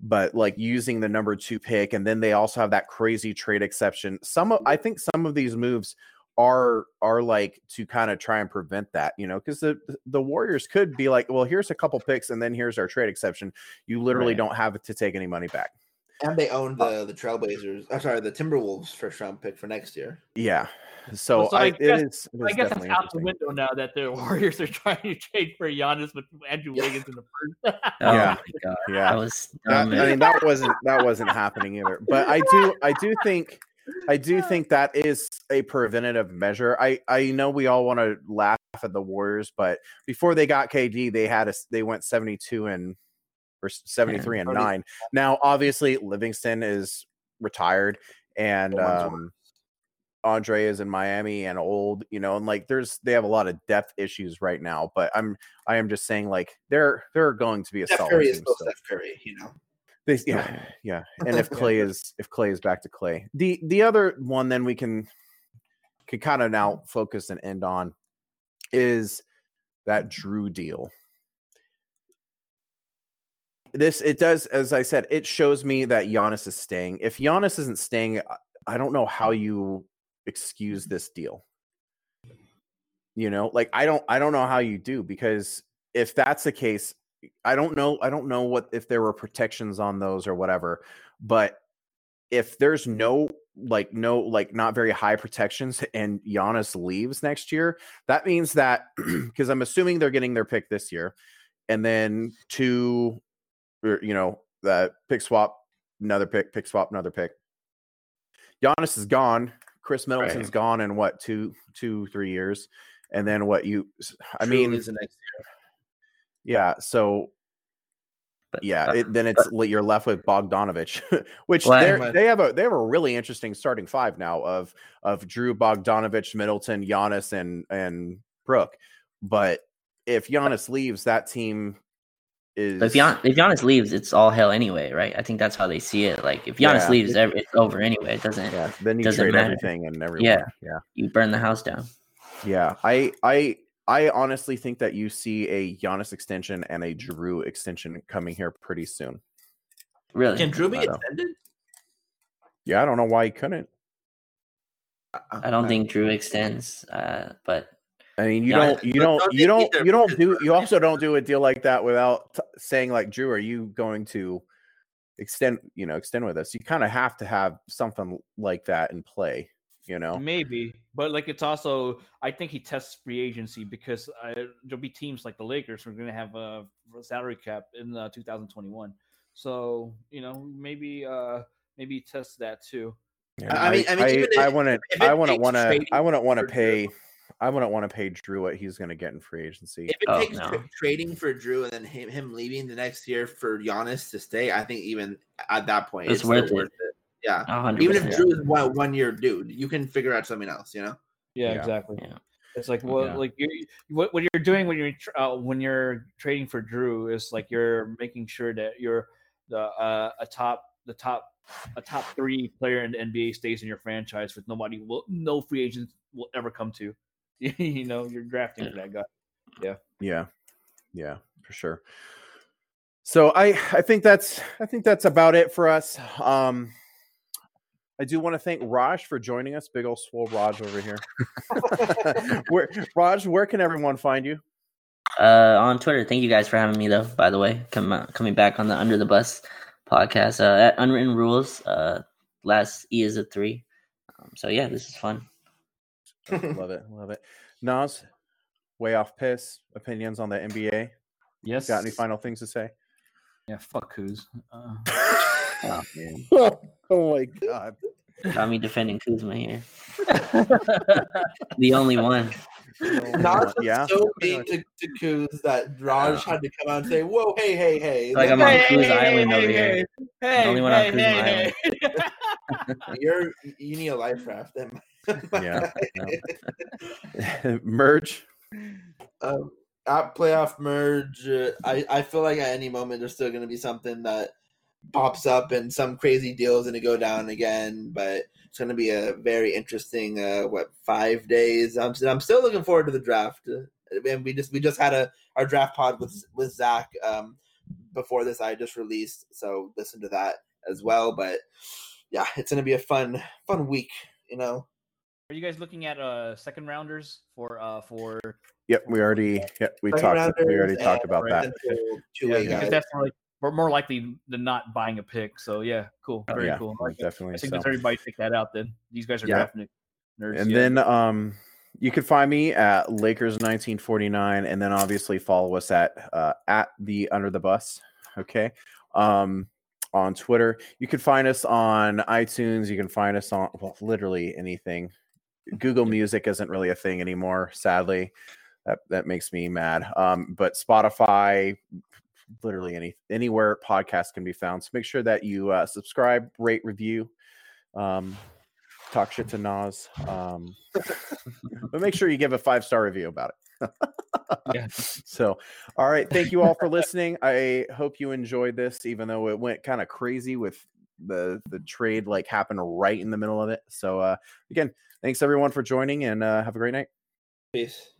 but like using the number two pick, and then they also have that crazy trade exception. Some of I think some of these moves are are like to kind of try and prevent that, you know, because the the Warriors could be like, well, here's a couple picks, and then here's our trade exception. You literally Right. don't have to take any money back. And they own uh, the the Trailblazers. I'm sorry, the Timberwolves first round pick for next year. Yeah. So, so I, I guess- is. it I is guess it's out the window now that the (laughs) Warriors are trying to trade for Giannis with Andrew Wiggins in the first. (laughs) Oh Yeah. my god, that Yeah. was That- I mean, that wasn't that wasn't happening either. But I do I do think I do think that is a preventative measure. I I know we all want to laugh at the Warriors, but before they got KD, they had a they went 72 and or 73 and 30. 9. Now, obviously Livingston is retired and um Andre is in Miami and old, you know, and like there's they have a lot of depth issues right now, but I'm I am just saying like they're they're going to be a Steph solid Curry is team still still. Steph Curry, you know. They, yeah, yeah. (laughs) And if Clay is if Clay is back to Clay, the the other one then we can can kind of now focus and end on is that Jrue deal. This it does, as I said, it shows me that Giannis is staying. If Giannis isn't staying, I- don't know how you excuse this deal. You know, like I don't I don't know how you do because if that's the case, I don't know. I don't know what if there were protections on those or whatever. But if there's no like no like not very high protections and Giannis leaves next year, that means that (clears throat) because I'm assuming they're getting their pick this year, and then two, you know, that pick swap, another pick, pick swap, another pick. Giannis is gone. Khris Middleton's Right. gone in what two, two, three years, and then what you? I mean, leaves the next yeah. So But, yeah, it, then it's li- you're left with Bogdanovic, (laughs) which Well, they have a they have a really interesting starting five now of of Jrue Bogdanovic, Middleton, Giannis, and and Brook. But if Giannis leaves, that team is But if Gian, if Giannis leaves, it's all hell anyway, right? I think that's how they see it. Like if Giannis Yeah. leaves, it's over anyway. It doesn't. yeah, then you doesn't trade matter. everything and everyone. Yeah. yeah. You burn the house down. Yeah, I I I honestly think that you see a Giannis extension and a Jrue extension coming here pretty soon. Really? Can Jrue be extended? Yeah, I don't know why he couldn't. I don't think Jrue extends, uh, but I mean, you Yeah, don't, you don't, don't you don't, either you don't do, you also don't do a deal like that without t- saying like, Jrue, are you going to extend, you know, extend with us? You kind of have to have something like that in play, you know. Maybe, but like it's also I think he tests free agency because uh, there'll be teams like the Lakers who are going to have a salary cap in uh, 2021. So you know maybe uh maybe he tests that too. Yeah, I mean- I mean, even I, if- wouldn't, if it I wouldn't want to, I wouldn't want to pay, Jrue- I wouldn't want to pay Jrue what he's going to get in free agency. If it Oh, takes no. trading for Jrue and then him, him leaving the next year for Giannis to stay, I think even at that point It's it's, still worth it. worth it. Yeah. a hundred Even if percent. Jrue is one one year dude, you can figure out something else, you know? Yeah, Yeah. exactly. Yeah. It's like well, Yeah. like you what what you're doing when you're tr- uh, when you're trading for Jrue is like you're making sure that you're the uh, a top the top a top three player in the NBA stays in your franchise with nobody will no free agents will ever come to. (laughs) you know, you're drafting for that guy. Yeah, yeah, Yeah, for sure. So I I think that's I think that's about it for us. Um I do want to thank Raj for joining us. Big old swole Raj over here. (laughs) where Raj, where can everyone find you? Uh, on Twitter. Thank you guys for having me, though. By the way, come uh, coming back on the Under the Buss podcast uh, at Unwritten Rules. Uh, last E is a three. Um, so yeah, this is fun. (laughs) love it, love it. Naz, way off piss. Opinions on the NBA. Yes. Got any final things to say? Yeah, fuck who's. Uh, Oh, (laughs) oh my god. Got me defending Kuzma here. (laughs) the only one. Naz was yeah. so mean to, to Kuz that Raj had to come out and say, Whoa, hey, hey, hey. Like I'm Look, on hey, Kuz hey, Island hey, over hey, here. hey, only one on hey, Kuzma hey, Island. hey. You're you need a life raft. Then. Yeah, (laughs) (laughs) Merge. um, at playoff merge, uh, I I feel like at any moment there's still going to be something that pops up and some crazy deal is going to go down again. But it's going to be a very interesting uh, what five days. I'm I'm still looking forward to the draft. Uh, And we just we just had a our draft pod with with Zach um, before this. I just released, so listen to that as well. But yeah, it's going to be a fun fun week. You know. Are you guys looking at uh second rounders for uh for Yep, we already yep, we Second talked we already talked and about that. potential yeah, two-way because that's more like we're more likely than not buying a pick. So yeah, cool, Oh, very yeah, cool. I like that. definitely. I think so. that's everybody pick that out. Then these guys are Yeah. drafting it. Nerds, And yeah. then um you can find me at Lakers 1949 and then obviously follow us at uh at the Under the Buss. Okay. Um on Twitter. You can find us on iTunes. You can find us on well, literally anything. Google Music isn't really a thing anymore, sadly. That that makes me mad. Um, but Spotify, literally any anywhere podcasts can be found. So make sure that you uh, subscribe, rate, review, um, talk shit to Naz. Um, (laughs) but make sure you give a five star review about it. (laughs) Yeah. So, all right. Thank you all for listening. I hope you enjoyed this, even though it went kind of crazy with the the trade like happened right in the middle of it. So, uh, again, thanks everyone for joining, and uh, have a great night. Peace.